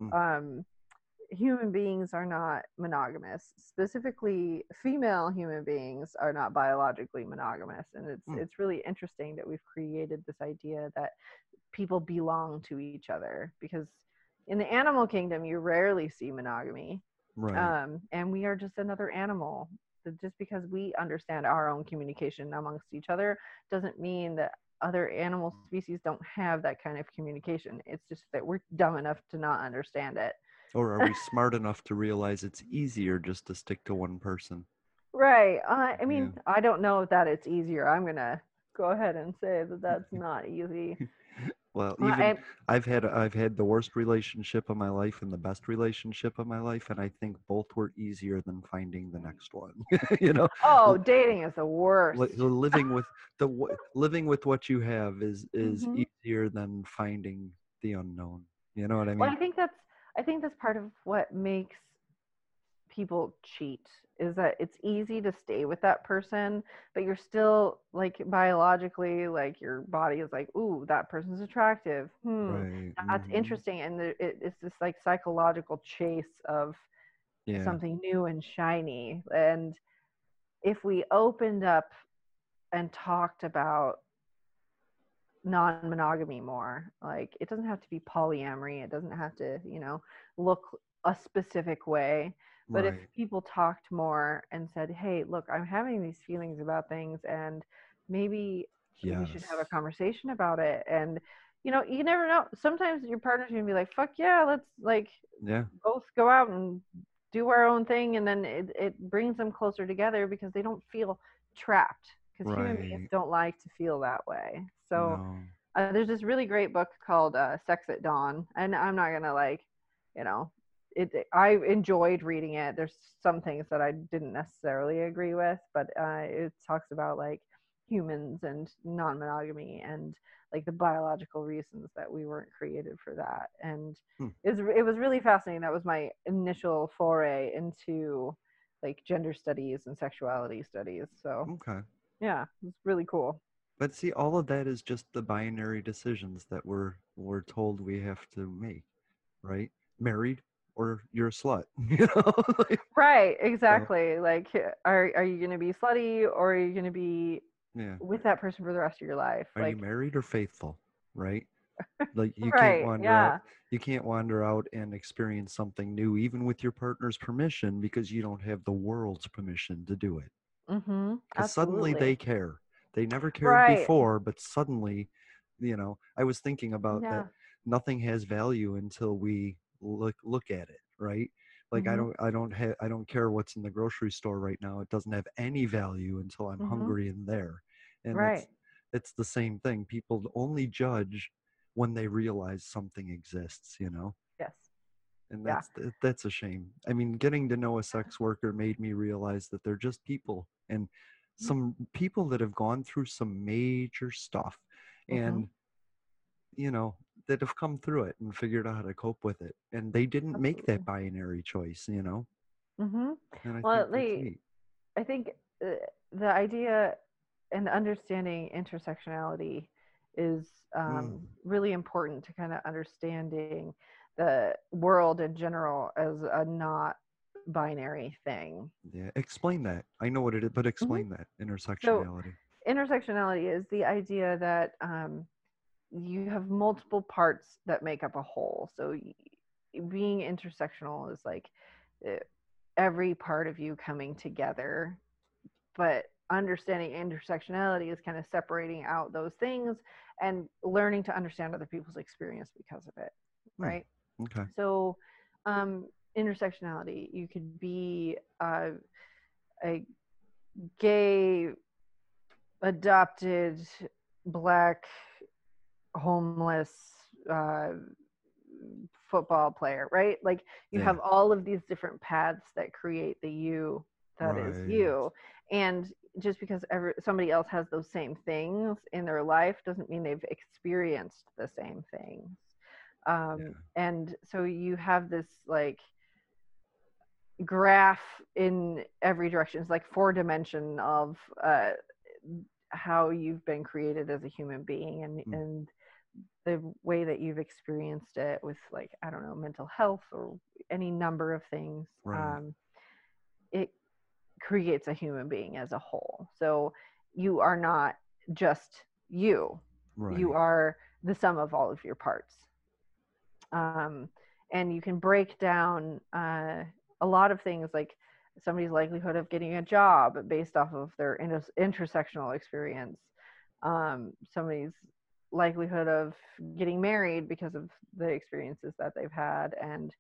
Mm. um human beings are not monogamous. Specifically female human beings are not biologically monogamous. And it's Mm. it's really interesting that we've created this idea that people belong to each other because in the animal kingdom you rarely see monogamy. Right. um, and we are just another animal. Just because we understand our own communication amongst each other doesn't mean that other animal species don't have that kind of communication. It's just that we're dumb enough to not understand it Or are we smart enough to realize it's easier just to stick to one person? right uh, i mean i don't know that it's easier i'm gonna go ahead and say that that's not easy Well, Well, even I- I've had I've had the worst relationship of my life and the best relationship of my life, and I think both were easier than finding the next one. you know, oh dating is the worst Li- living with the w- living with what you have is is Mhm. easier than finding the unknown. You know what I mean? Well, I think that's I think that's part of what makes people cheat is that it's easy to stay with that person, but you're still like biologically like your body is like, ooh, that person's attractive. Hmm, Right, that's mhm. interesting, and there- it, it's this like psychological chase of Yeah. something new and shiny. And if we opened up and talked about non-monogamy more like it doesn't have to be polyamory it doesn't have to you know look a specific way but if people talked more and said hey look i'm having these feelings about things and maybe we should have a conversation about it and you know you never know sometimes your partner's gonna be like fuck yeah let's like Yeah. both go out and do our own thing and then it, it brings them closer together because they don't feel trapped because human beings Right. don't like to feel that way so No. uh, there's this really great book called uh, sex at dawn and i'm not gonna like you know it, i enjoyed reading it there's some things that i didn't necessarily agree with but uh, it talks about like humans and non-monogamy and like the biological reasons that we weren't created for that and Hmm. it was, it was really fascinating that was my initial foray into like gender studies and sexuality studies so Okay. yeah it's really cool But see, all of that is just the binary decisions that we're we're told we have to make, right? Married or you're a slut. You know? Like, right exactly like are, are you going to be slutty or are you going to be yeah. with that person for the rest of your life Are like you married or faithful? Right? Like you Right, can't wander yeah. out. You can't wander out and experience something new, even with your partner's permission, because you don't have the world's permission to do it. Mm-hmm. because suddenly they care. They never cared Right. before, but suddenly, you know, I was thinking about Yeah. that. Nothing has value until we look look at it, right? Like I Mhm. don't, I don't have, I don't care what's in the grocery store right now. It doesn't have any value until I'm Mhm. hungry and there. And Right. it's, it's the same thing. People only judge when they realize something exists, you know. Yes. And Yeah. that's th- that's a shame. I mean, getting to know a sex worker made me realize that they're just people and Mm-hmm. Some people that have gone through some major stuff Mhm. and you know that have come through it and figured out how to cope with it and they didn't make that binary choice you know Mm-hmm. and I Well, think they. I think uh, the idea and understanding intersectionality is um, really important to kind of understanding the world in general as a not binary thing. yeah explain that i know what it is but explain that intersectionality intersectionality is the idea that um, you have multiple parts that make up a whole. So y- being intersectional is like uh, every part of you coming together, but understanding intersectionality is kind of separating out those things and learning to understand other people's experience because of it, Hmm. right? okay So, um, intersectionality, you could be uh, a gay, adopted, black, homeless uh, football player, right? Like you Yeah. have all of these different paths that create the you that is Right. you. And just because every, somebody else has those same things in their life doesn't mean they've experienced the same things um, and so you have this like graph in every direction. It's like four dimension of uh, how you've been created as a human being and and the way that you've experienced it with like i don't know mental health or any number of things Right. um, it creates a human being as a whole. So you are not just you. You are the sum of all of your parts. Um, and you can break down uh, a lot of things like somebody's likelihood of getting a job based off of their inter- intersectional experience. Um, somebody's likelihood of getting married because of the experiences that they've had. And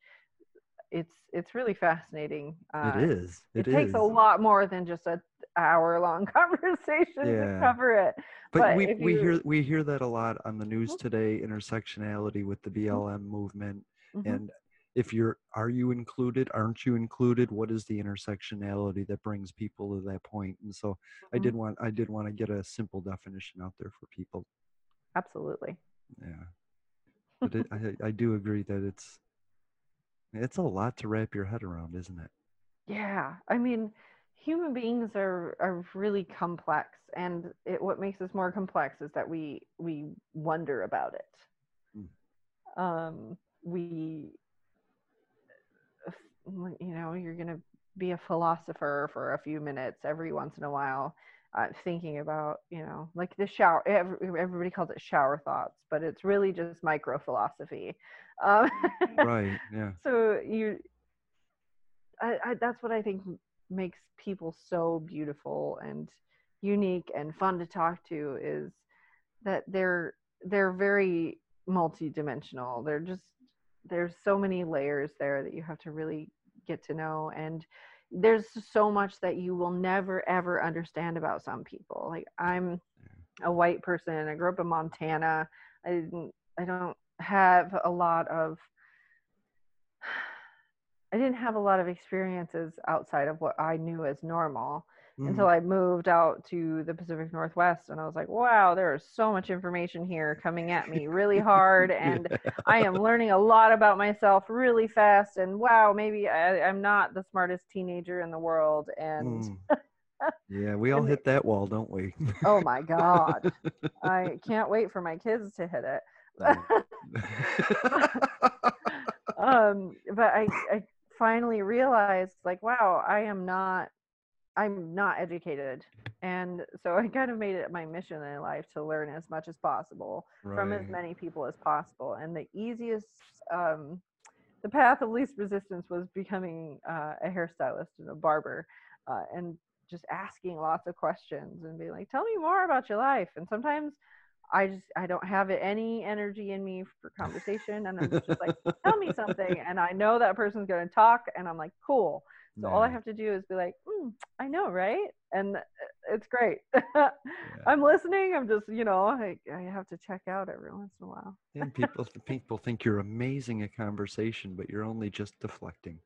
it's it's really fascinating. Uh, it is. It, it takes a lot more than just a hour long conversation to cover it. But, we, if we you- hear we hear that a lot on the news today intersectionality with the blm movement Mhm. and if you're are you included aren't you included? What is the intersectionality that brings people to that point? And so i did want i did want to get a simple definition out there for people. Absolutely. Yeah. But it, I, I do agree that it's it's a lot to wrap your head around isn't it? Yeah, I mean, human beings are are really complex, and it, what makes us more complex is that we we wonder about it. Um, we, you know, you're gonna be a philosopher for a few minutes every once in a while, uh, thinking about, you know, like the shower. Every, everybody calls it shower thoughts, but it's really just micro philosophy. Um, right yeah so you I, I that's what i think makes people so beautiful and unique and fun to talk to is that they're they're very multidimensional they're just there's so many layers there that you have to really get to know and there's so much that you will never ever understand about some people. Like i'm a white person. I grew up in montana. I didn't i don't have a lot of I didn't have a lot of experiences outside of what I knew as normal until Mhm. I moved out to the Pacific Northwest and I was like, wow, there is so much information here coming at me really hard and I am learning a lot about myself really fast and wow, maybe I, I'm not the smartest teenager in the world and Mm. yeah we all hit that wall don't we oh my god. I can't wait for my kids to hit it. um but I, I finally realized like wow i am not i'm not educated and so i kind of made it my mission in life to learn as much as possible from as many people as possible and the easiest um the path of least resistance was becoming uh, a hairstylist and a barber uh, and just asking lots of questions and being like, "Tell me more about your life." And sometimes I just I don't have any energy in me for conversation, and I'm just like, "Tell me something," and I know that person's going to talk, and I'm like, "Cool." So all I have to do is be like, mm, "I know, right?" And uh, it's great. I'm listening. I'm just you know I I have to check out every once in a while. and people people think you're amazing at conversation, but you're only just deflecting.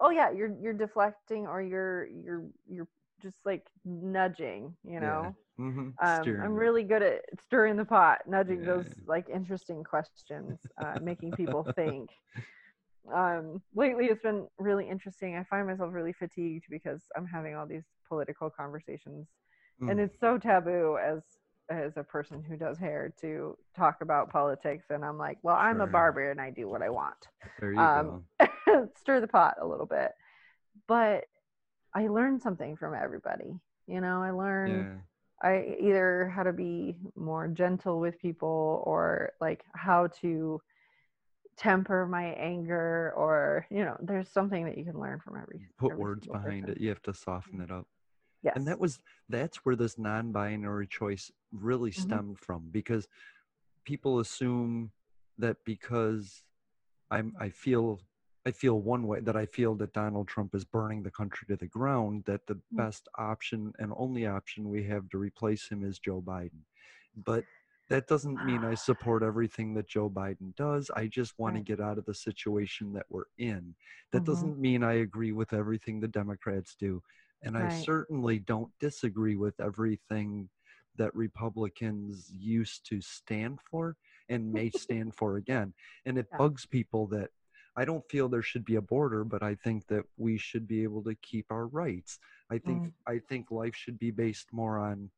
oh yeah you're you're deflecting or you're you're you're just like nudging you know hmm um, i'm really good at stirring the pot nudging those like interesting questions uh, making people think um, lately it's been really interesting i find myself really fatigued because i'm having all these political conversations and Mm. it's so taboo as as a person who does hair to talk about politics and i'm like well i'm a barber and i do what i want There you um, go. stir the pot a little bit. But I learned something from everybody. You know, I learned Yeah. I either how to be more gentle with people or like how to temper my anger or you know, there's something that you can learn from every Put every words behind person. it. You have to soften it up. Yes. And that was that's where this non-binary choice really Mhm. stemmed from because people assume that because I'm I feel I feel one way that I feel that Donald Trump is burning the country to the ground that the Mm. best option and only option we have to replace him is Joe Biden. But that doesn't mean I support everything that Joe Biden does. I just want to get out of the situation that we're in. That Mhm. doesn't mean I agree with everything the Democrats do. And I certainly don't disagree with everything that Republicans used to stand for and may stand for again. And it Yeah. bugs people that I don't feel there should be a border, but I think that we should be able to keep our rights. I think Mm. I think life should be based more on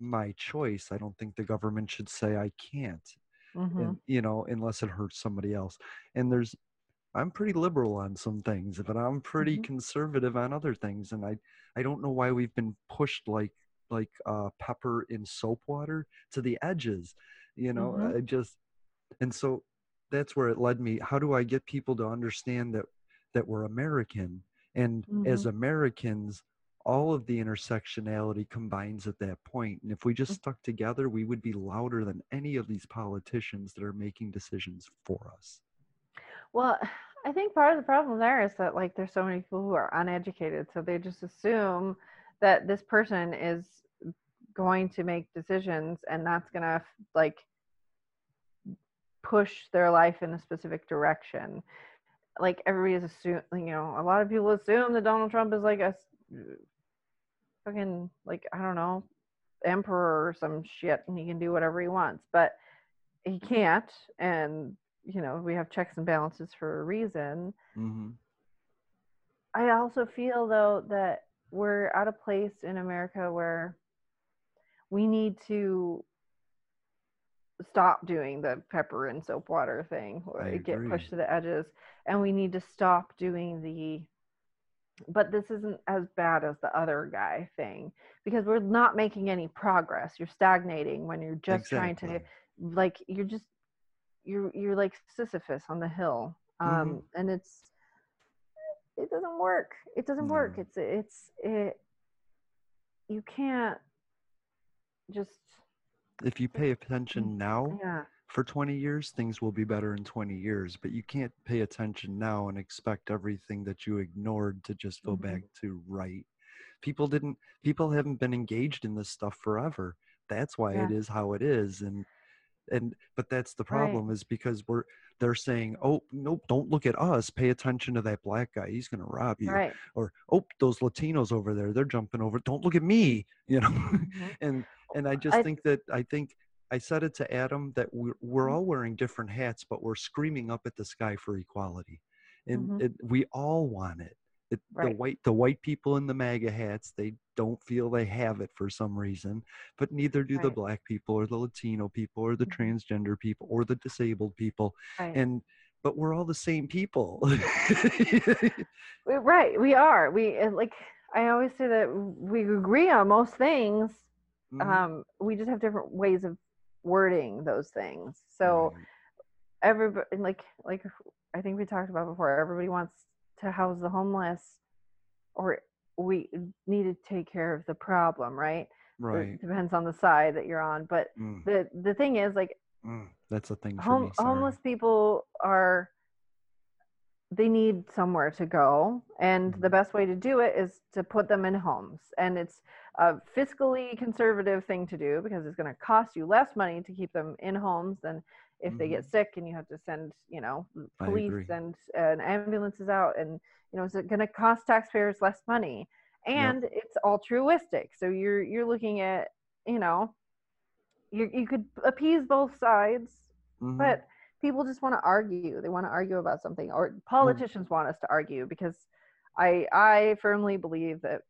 my choice. I don't think the government should say I can't. Mhm. And you know, unless it hurts somebody else. And there's I'm pretty liberal on some things, but I'm pretty Mhm. conservative on other things. And I I don't know why we've been pushed like like uh, pepper in soap water to the edges. You know, Mhm. I just and so that's where it led me. How do I get people to understand that that we're American and as Mhm. Americans, all of the intersectionality combines at that point. And if we Mm. just stuck together, we would be louder than any of these politicians that are making decisions for us. Well, I think part of the problem there is that like there's so many people who are uneducated, so they just assume that this person is going to make decisions and that's gonna like push their life in a specific direction. Like everybody is assuming, you know, a lot of people assume that Donald Trump is like a fucking like I don't know emperor or some shit, and he can do whatever he wants, but he can't, and you know we have checks and balances for a reason. hmm I also feel though that we're at a place in America where we need to stop doing the pepper and soap water thing or get pushed to the edges and we need to stop doing the but this isn't as bad as the other guy thing because we're not making any progress. You're stagnating when you're just trying to like you're just you're you're like sisyphus on the hill um Mhm. and it's it doesn't work. It doesn't work. It's it's it you can't just If you pay attention now yeah for 20 years, things will be better in 20 years, but you can't pay attention now and expect everything that you ignored to just go Mhm. back to right. People didn't people haven't been engaged in this stuff forever. That's why it Yeah. is how it is and and but that's the Right. problem is because we're they're saying, "Oh, nope, don't look at us. Pay attention to that black guy. He's going to rob you." right Or, "Oh, those Latinos over there, they're jumping over. Don't look at me." You know? Mhm. and and I just I- think that I think I said it to Adam that we're, we're Mhm. all wearing different hats, but we're screaming up at the sky for equality, and Mhm. it, we all want it. it The white the white people in the MAGA hats, they don't feel they have it for some reason, but neither do the black people or the Latino people or the Mhm. transgender people or the disabled people, right and but we're all the same people. Right we are we like i always say that we agree on most things Mhm. um we just have different ways of wording those things so Right. everybody like like i think we talked about before everybody wants to house the homeless or we need to take care of the problem, right? Right. It depends on the side that you're on, but Mm. the the thing is like Mm, that's a thing for home, me. Homeless people are they need somewhere to go and Mm-hmm. the best way to do it is to put them in homes and it's a fiscally conservative thing to do because it's going to cost you less money to keep them in homes than if they get sick and you have to send you know police and, and ambulances out and you know it's going to cost taxpayers less money? And it's altruistic. So you're you're looking at you know you you could appease both sides Mhm. but people just want to argue. They want to argue about something or politicians want us to argue because i i firmly believe that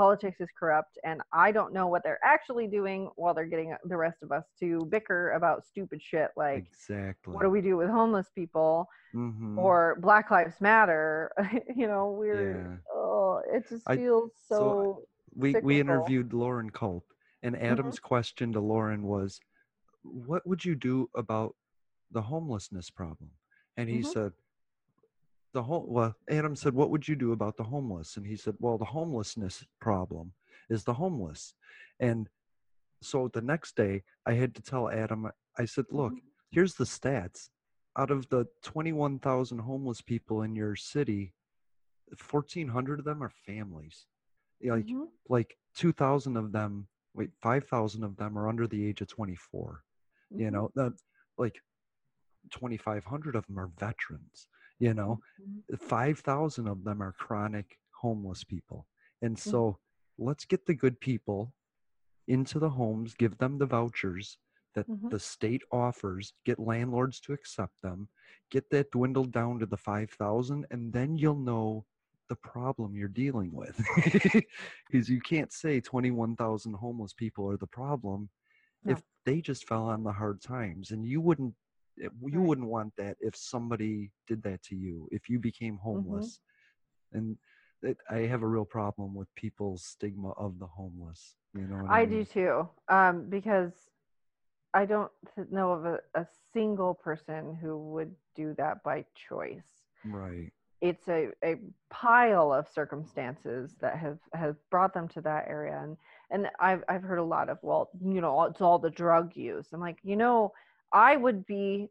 politics is corrupt and i don't know what they're actually doing while they're getting the rest of us to bicker about stupid shit like exactly. what do we do with homeless people Mhm. or black lives matter you know we're Yeah. oh it just I- feels so, so we we interviewed Lauren Culp, and Adam's question to Lauren was, "What would you do about the homelessness problem?" And he Mhm. said, "The whole well." Adam said, "What would you do about the homeless?" And he said, "Well, the homelessness problem is the homeless." And so the next day, I had to tell Adam. I said, "Look, here's the stats. Out of the 21,000 homeless people in your city, 1,400 of them are families. Like, Mhm. like 2,000 of them, wait, 5,000 of them are under the age of 24. You Mhm. know, that like 2,500 of them are veterans. You know, Mhm. 5,000 of them are chronic homeless people. And Mm-hmm. so let's get the good people into the homes, give them the vouchers that Mhm. the state offers, get landlords to accept them, get that dwindled down to the 5,000, and then you'll know the problem you're dealing with. Because you can't say 21,000 homeless people are the problem No. if they just fell on the hard times. And you wouldn't. It- You Right. wouldn't want that if somebody did that to you, if you became Mm-hmm. homeless. And it, I have a real problem with people's stigma of the homeless. You know, I, I mean? do too, um, because I don't know of a, a single person who would do that by choice. Right. It's a, a pile of circumstances that have, have brought them to that area. And, and I've, I've heard a lot of, well, you know, it's all the drug use. I'm like, you know, I would be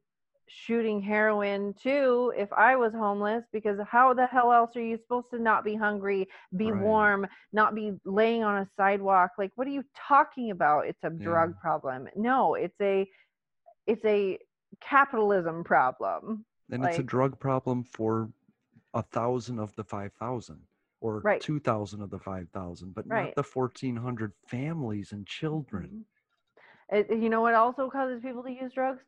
shooting heroin too if I was homeless because how the hell else are you supposed to not be hungry, be Right. warm, not be laying on a sidewalk? Like what are you talking about? It's a drug Yeah. problem. No, it's a it's a capitalism problem. And it's a drug problem for a thousand of the 5,000 or Right. 2,000 of the 5,000, but Right. not the 1,400 families and children. Mm-hmm. It, you know what also causes people to use drugs?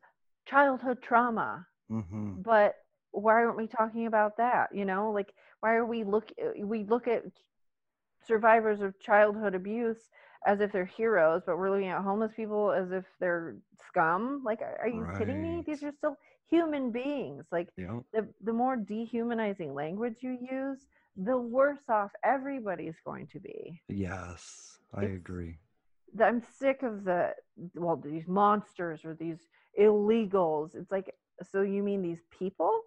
Childhood trauma. hmm but why aren't we talking about that you know? Like why are we look we look at survivors of childhood abuse as if they're heroes but we're looking at homeless people as if they're scum? Like are, are you kidding me? These are still human beings. Like the, the more dehumanizing language you use the worse off everybody's going to be. Yes, I It's- agree. I'm sick of the well these monsters or these illegals. It's like so you mean these people?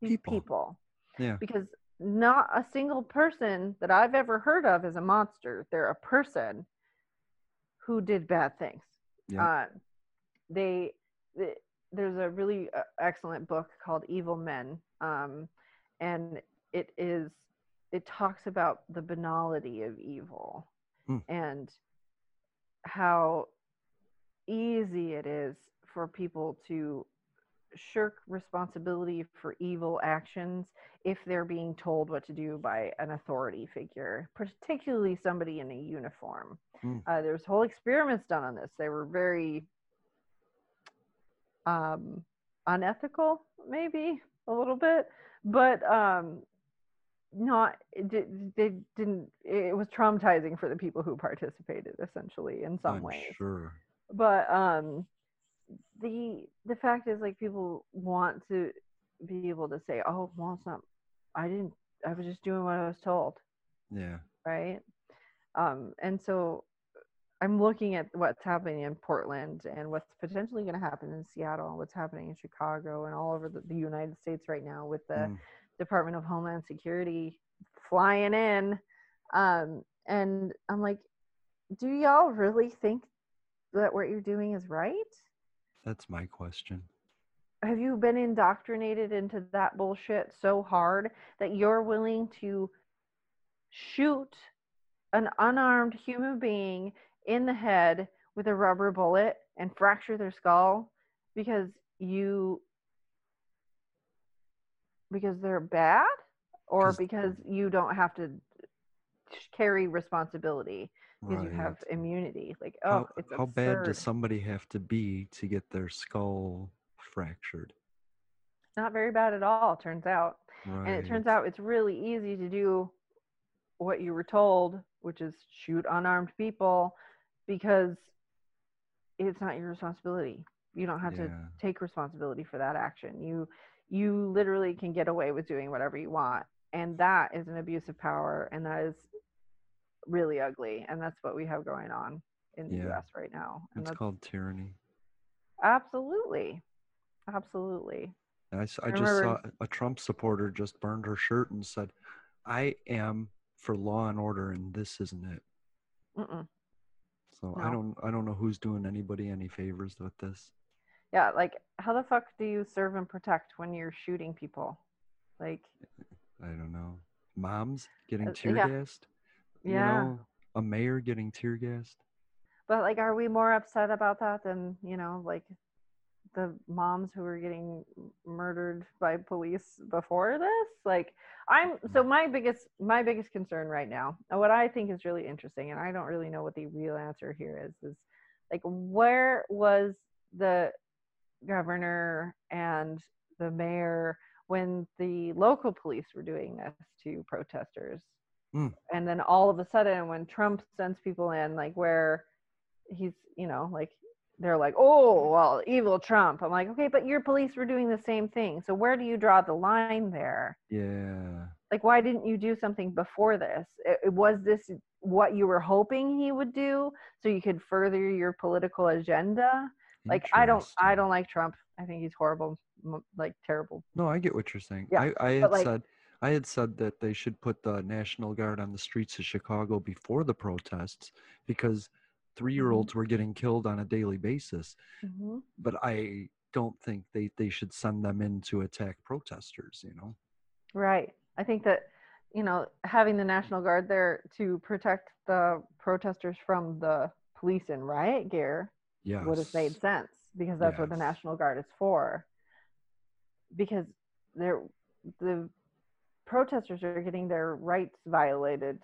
These People. people. Yeah. Because not a single person that I've ever heard of is a monster. They're a person who did bad things. Yeah. Uh, they, th- there's a really uh, excellent book called Evil Men, um, and it is it talks about the banality of evil Hmm. and how easy it is for people to shirk responsibility for evil actions if they're being told what to do by an authority figure, particularly somebody in a uniform. Hmm. Uh, there's whole experiments done on this. They were very um, unethical, maybe a little bit, but um, not. They didn't. It was traumatizing for the people who participated, essentially, in some I'm ways sure. but um the the fact is like people want to be able to say oh well it's not i didn't i was just doing what i was told Yeah. right um and so i'm looking at what's happening in portland and what's potentially going to happen in seattle and what's happening in chicago and all over the, the united states right now with the Mm. Department of homeland security flying in Um, and I'm like, do y'all really think that what you're doing is right? That's my question. Have you been indoctrinated into that bullshit so hard that you're willing to shoot an unarmed human being in the head with a rubber bullet and fracture their skull because you because they're bad or because you don't have to carry responsibility because you have immunity. Like oh how, it's how bad does somebody have to be to get their skull fractured? not very bad at all turns out. And it turns out it's really easy to do what you were told which is shoot unarmed people because it's not your responsibility. You don't have to take responsibility for that action. You you literally can get away with doing whatever you want and that is an abuse of power and that is really ugly and that's what we have going on in the Yeah. us right now and It's that's called tyranny. absolutely absolutely And I, I I just saw a Trump supporter just burned her shirt and said, "I am for law and order, and this isn't it." Mm-mm. So I don't I don't know who's doing anybody any favors with this. Yeah, like how the fuck do you serve and protect when you're shooting people? Like, I don't know. Moms getting Uh, tear yeah. gassed. Yeah. You know, a mayor getting tear gassed. but like, are we more upset about that than you know, like the moms who were getting murdered by police before this? Like, I'm so my biggest my biggest concern right now, and what I think is really interesting, and I don't really know what the real answer here is, is like where was the governor and the mayor when the local police were doing this to protesters. Mm. and then all of a sudden when trump sends people in like where he's you know like they're like oh well evil trump. I'm like okay but your police were doing the same thing. So where do you draw the line there? Yeah. like why didn't you do something before this? It, it- was this what you were hoping he would do so you could further your political agenda like i don't i don't like trump i think he's horrible like terrible No, I get what you're saying. Yeah, I, I had like- said I had said that they should put the National Guard on the streets of Chicago before the protests because three year olds Mm-hmm. were getting killed on a daily basis. Mhm. But I don't think they, they should send them in to attack protesters, you know? Right. I think that, you know, having the National Guard there to protect the protesters from the police in riot gear would have made sense because that's what the National Guard is for. Because they're, the protesters are getting their rights violated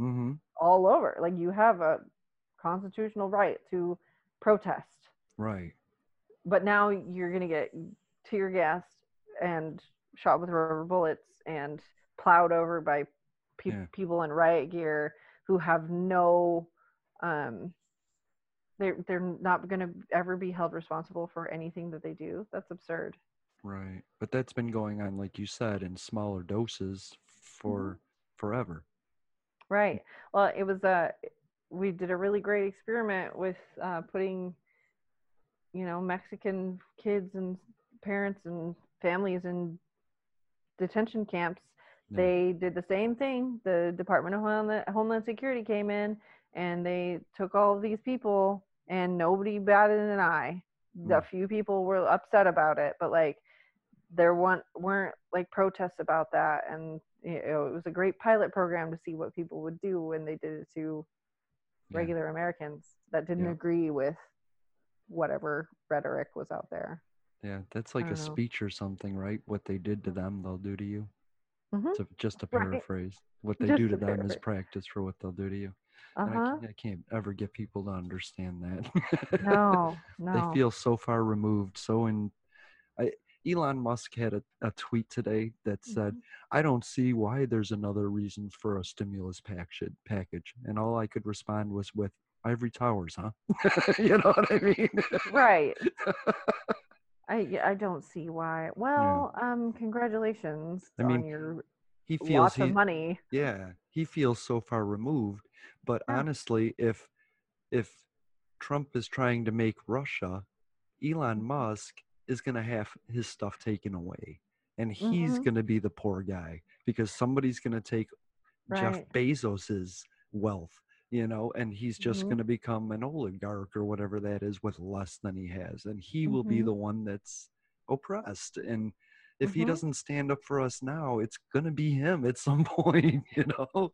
Mm-hmm. all over. Like you have a constitutional right to protest. Right. but now you're going to get tear gassed and shot with rubber bullets and plowed over by pe- Yeah. people in riot gear who have no um they're they're not going to ever be held responsible for anything that they do that's absurd Right. But that's been going on, like you said, in smaller doses for Mm-hmm. forever. right well it was a we did a really great experiment with uh putting you know mexican kids and parents and families in detention camps Yeah. they did the same thing. The Department of Homeland, Homeland Security came in and they took all of these people, and nobody batted an eye. A Mm. few people were upset about it, but like there weren't weren't like protests about that, and you know, it was a great pilot program to see what people would do when they did it to Yeah. regular Americans that didn't Yeah. agree with whatever rhetoric was out there. Yeah, that's like a know. speech or something, right? What they did to them, they'll do to you. Mhm. To, just to Right. paraphrase, what they Just do to to them is practice for what they'll do to you. Uh And I, can't, I can't ever get people to understand that. No, no. they feel so far removed. So in, I, Elon Musk had a, a tweet today that said, Mm-hmm. "I don't see why there's another reason for a stimulus package." Package, and all I could respond was with ivory towers, huh? you know what I mean? right. I I don't see why. Well, um, congratulations I mean, on your he feels lots he, of money. Yeah, he feels so far removed. But Yeah. honestly, if if Trump is trying to make Russia, Mm-hmm. Elon Musk is going to have his stuff taken away, and he's Mhm. going to be the poor guy because somebody's going to take Jeff Bezos's wealth, you know, and he's just Mhm. going to become an oligarch or whatever that is with less than he has, and he will be Mhm. the one that's oppressed. And if he Mhm. doesn't stand up for us now, it's going to be him at some point, you know.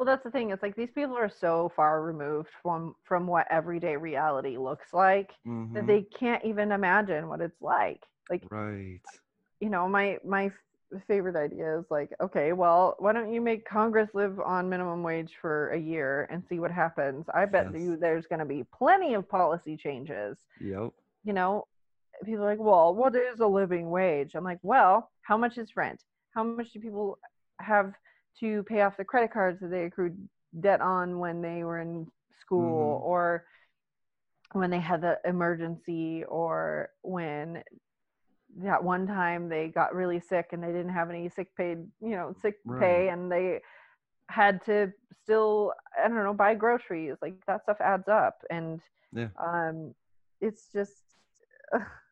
Well, that's the thing. It's like these people are so far removed from from what everyday reality looks like Mhm. that they can't even imagine what it's like. Like, Right. you know, my my favorite idea is like, okay, well, why don't you make Congress live on minimum wage for a year and see what happens? I bet Yes. you there's going to be plenty of policy changes. Yep. You know, people are like, well, what is a living wage? I'm like, well, how much is rent? How much do people have to pay off the credit cards that they accrued debt on when they were in school Mhm. or when they had the emergency or when that one time they got really sick and they didn't have any sick paid, you know, sick pay and they had to still I don't know, buy groceries. Like that stuff adds up and Yeah. um it's just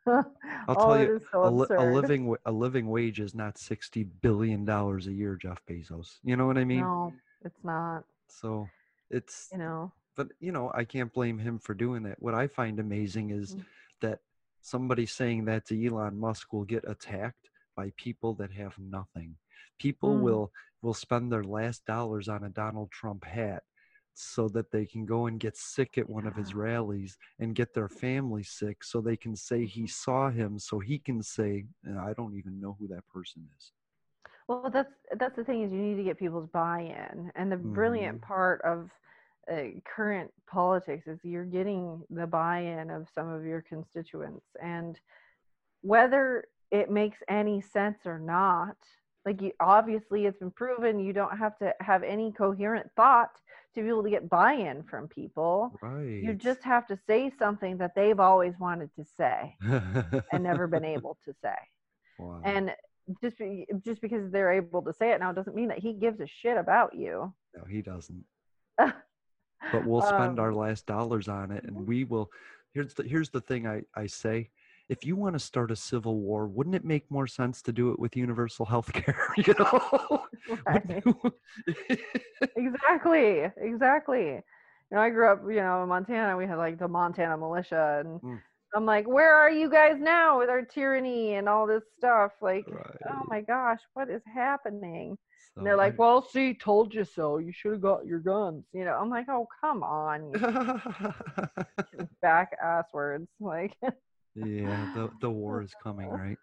I'll tell of it you, so a, li- a living a living wage is not sixty billion dollars a year, Jeff Bezos. You know what I mean? no, it's not. So it's You know. but you know i can't blame him for doing that what i find amazing is Mm. that somebody saying that to elon musk will get attacked by people that have nothing people Mm. will will spend their last dollars on a donald trump hat so that they can go and get sick at one of his rallies and get their family sick so they can say he Mm-hmm. saw him so he can say "Uh, i don't even know who that person is Well, that's that's the thing is you need to get people's buy-in, and the brilliant Mhm. part of uh, current politics is you're getting the buy-in of some of your constituents, and whether it makes any sense or not, like you, obviously it's been proven you don't have to have any coherent thought to be able to get buy-in from people. right You just have to say something that they've always wanted to say and never been able to say. wow. And just be, just because they're able to say it now doesn't mean that he gives a shit about you. no he doesn't but we'll spend our Um, last dollars on it and we will here's the here's the thing i i say if you want to start a civil war wouldn't it make more sense to do it with universal health care you know Right. exactly, exactly. You know, I grew up, you know, in Montana. We had like the Montana militia, and Mm. I'm like, where are you guys now with our tyranny and all this stuff? Like, oh my gosh, what is happening? So And they're like, well, see, told you so. You should have got your guns. You know, I'm like, oh, come on, back ass words. Like, yeah the the war is coming right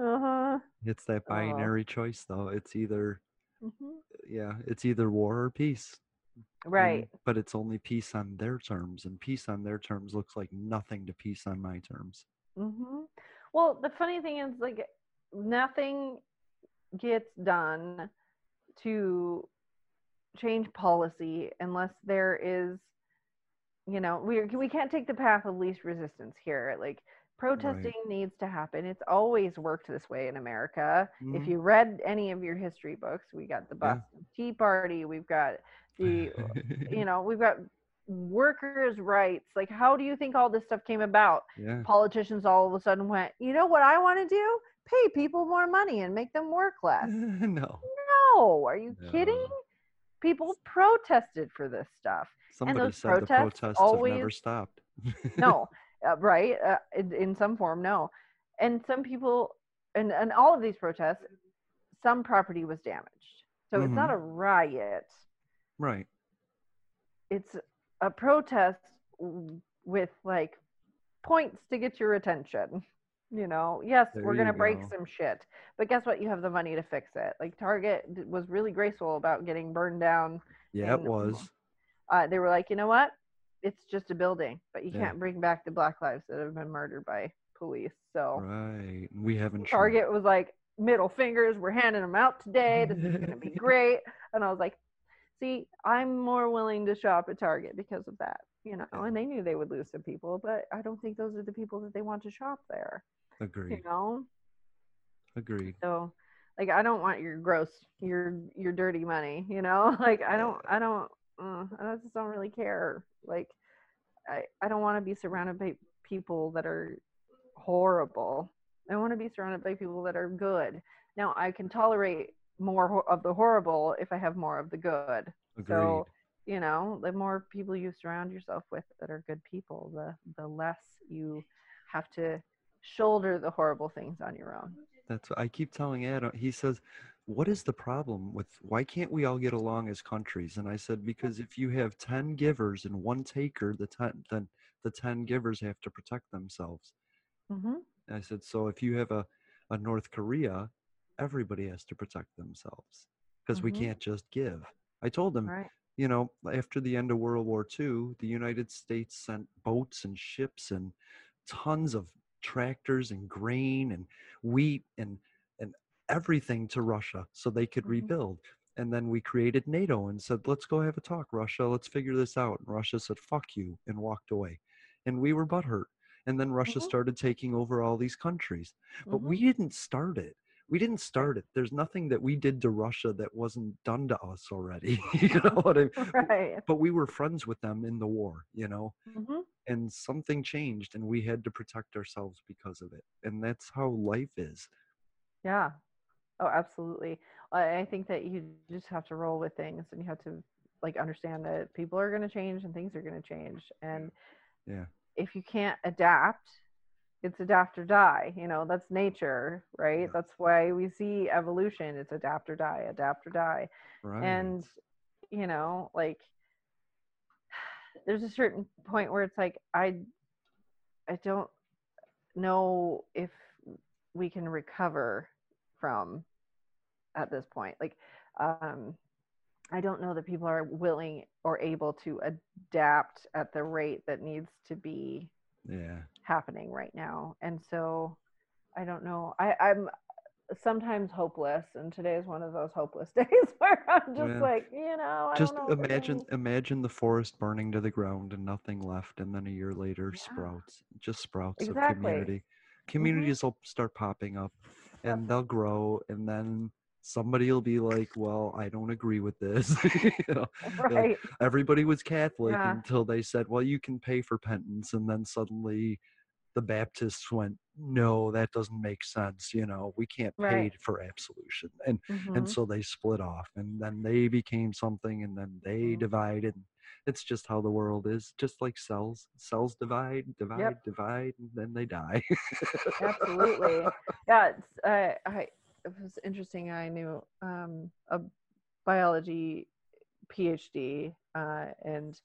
uh huh. it's that Oh. binary choice though it's either hmm yeah it's either war or peace and- Right. but it's only peace on their terms and peace on their terms looks like nothing to peace on my terms hmm Well, the funny thing is, like, nothing gets done to change policy unless there is, you know, we we can't take the path of least resistance here. Like, protesting needs to happen. It's always worked this way in America. If Mhm. you read any of your history books, we got the Yeah. Boston Tea Party, we've got the you know, we've got workers' rights. Like, how do you think all this stuff came about? yeah Politicians all of a sudden went, you know what I want to do? Pay people more money and make them work less. no No, are you kidding? People protested for this stuff. somebody those said the protests protests have never stopped No, uh, right? Uh, in, in some form, no. And some people, and, and all of these protests, some property was damaged. So it's not Mhm. a riot. right it's a protest with like points to get your attention. You know, yes, There we're gonna break some shit, but guess what? You have the money to fix it. Like Target was really graceful about getting burned down. yeah it was Uh, they were like, you know what? It's just a building, but you Yeah. can't bring back the black lives that have been murdered by police. So right we haven't Target was like, middle fingers, we're handing them out today. This is gonna be great. And I was like, see, I'm more willing to shop at Target because of that, you know. And they knew they would lose some people, but I don't think those are the people that they want to shop there, Agree. you know. agreed So, like, I don't want your gross, your your dirty money, you know. Like, I don't, I don't, uh, I just don't really care. Like, I I don't want to be surrounded by people that are horrible. I want to be surrounded by people that are good. Now, I can tolerate more of the horrible if I have more of the good. Agreed. So, you know, the more people you surround yourself with that are good people, the the less you have to shoulder the horrible things on your own. That's what I keep telling Adam. He says, "What is the problem with why can't we all get along as countries?" And I said, "Because if you have ten givers and one taker, the ten then the ten givers have to protect themselves." Mm-hmm. I said, "So if you have a a North Korea, everybody has to protect themselves because we Mhm. can't just give." I told him, Right. you know, after the end of World War II, the United States sent boats and ships and tons of tractors and grain and wheat and everything to Russia so they could Mhm. rebuild. And then we created NATO and said, "Let's go have a talk, Russia. Let's figure this out." And Russia said, "Fuck you," and walked away. And we were butthurt. And then Russia Mhm. started taking over all these countries. But Mhm. we didn't start it. We didn't start it. There's nothing that we did to Russia that wasn't done to us already. you know what I mean? Right. But we were friends with them in the war, you know? Mm-hmm. And something changed and we had to protect ourselves because of it. And that's how life is. Yeah. Oh, absolutely. I I think that you just have to roll with things and you have to like understand that people are going to change and things are going to change. And Yeah. if you can't adapt, it's adapt or die. You know, that's nature, right? That's why we see evolution. It's adapt or die, adapt or die. Right. And, you know, like there's a certain point where it's like, I, I don't know if we can recover from at this point. Like, um, I don't know that people are willing or able to adapt at the rate that needs to be yeah. happening right now. And so I don't know. I, I'm sometimes hopeless, and today is one of those hopeless days where I'm just Yeah. like, you know, I Just know. imagine imagine the forest burning to the ground and nothing left and then a year later Yeah. sprouts. Just sprouts of community. Communities will start popping up and they'll grow and then somebody will be like, Well, I don't agree with this. you know, like, everybody was Catholic Yeah. until they said, Well, you can pay for penance and then suddenly the Baptists went, No, that doesn't make sense. You know, we can't pay Right. for absolution. And Mhm. and so they split off and then they became something and then they Mm-hmm. divided. It's just how the world is, just like cells. Cells divide, divide, divide, and then they die. Absolutely. Yeah, it's, I, I, it was interesting. I knew um, a biology PhD, uh, and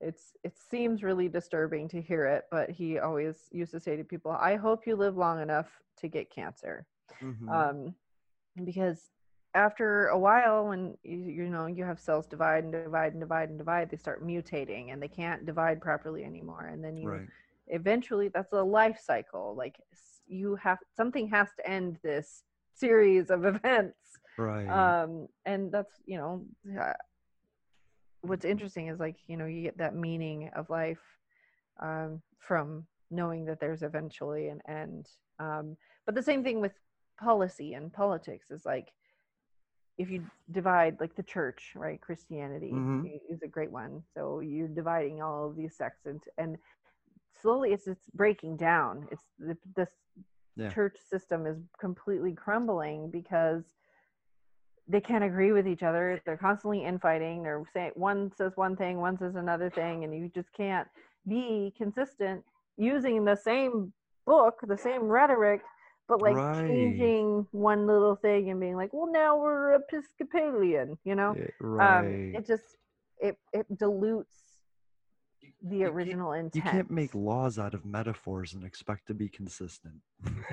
it's it seems really disturbing to hear it. But he always used to say to people, "I hope you live long enough to get cancer," Mhm. um, because after a while, when you, you know you have cells divide and divide and divide and divide, they start mutating and they can't divide properly anymore, and then you right. eventually that's a life cycle like you have something has to end this series of events Right. um and that's you know what's interesting is like you know you get that meaning of life um from knowing that there's eventually an end um but the same thing with policy and politics is like if you divide like the church right christianity Mhm. is a great one so you're dividing all of these sects and and slowly it's it's breaking down it's the, this Yeah. church system is completely crumbling because they can't agree with each other they're constantly infighting they're saying one says one thing one says another thing and you just can't be consistent using the same book the same rhetoric but like Right. changing one little thing and being like well now we're episcopalian you know Yeah, um right. it just it it dilutes the original intent you can't make laws out of metaphors and expect to be consistent.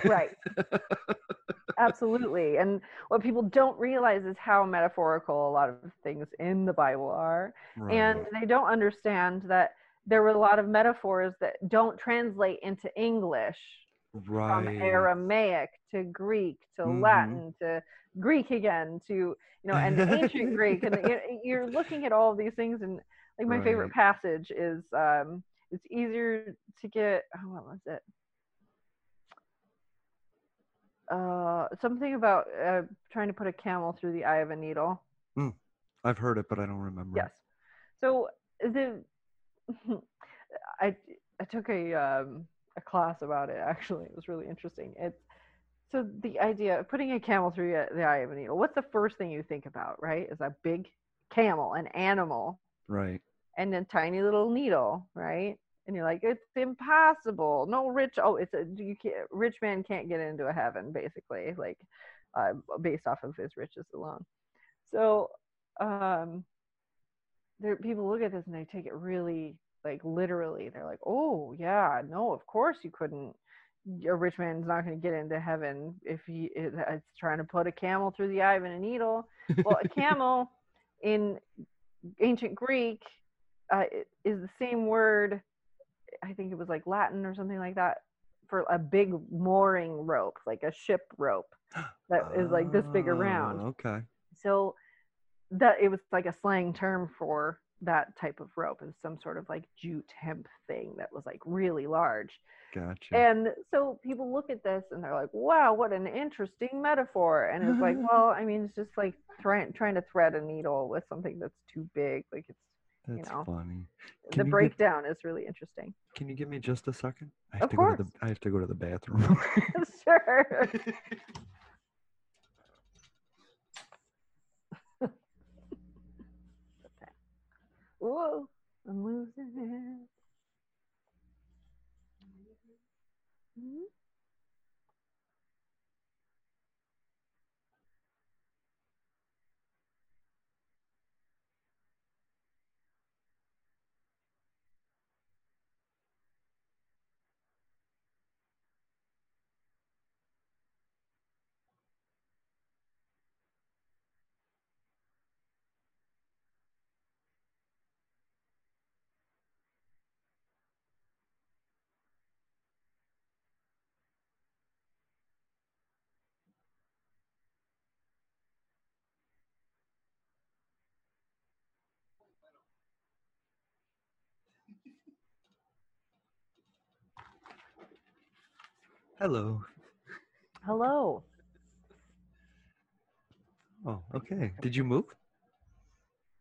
right absolutely and what people don't realize is how metaphorical a lot of things in the bible are and they don't understand that there were a lot of metaphors that don't translate into english from aramaic to greek to Mhm. latin to greek again to you know and ancient greek and you- you're looking at all of these things and like my favorite passage is um it's easier to get oh, what was it uh something about uh, trying to put a camel through the eye of a needle Mm. I've heard it, but I don't remember. yes so the i i took a um a class about it actually it was really interesting it's so the idea of putting a camel through the- eye of a needle. What's the first thing you think about? Right, is a big camel, an animal, Right. and a tiny little needle, right? And you're like, it's impossible. No rich. Oh, it's a you can't, rich man can't get into a heaven, basically, like uh, based off of his riches alone. So, um, there people look at this and they take it really like literally. They're like, oh yeah, no, of course you couldn't. A rich man's not going to get into heaven if he is trying to put a camel through the eye of a needle. Well, a camel in ancient Greek uh, is the same word. I think it was like Latin or something like that for a big mooring rope, like a ship rope that is like this big around. Oh, Okay. So that it was like a slang term for that type of rope. It was some sort of like jute hemp thing that was like really large. Gotcha. And so people look at this and they're like, "Wow, what an interesting metaphor!" And it's like, well, I mean, it's just like trying trying to thread a needle with something that's too big. Like it's That's you know, funny. the Can get, breakdown is really interesting. can you give me just a second? I have Of to go to course. the I have to go to the bathroom. sure. Whoa, I'm losing it. Mhm. Hello. Hello. Oh, okay. Did you move?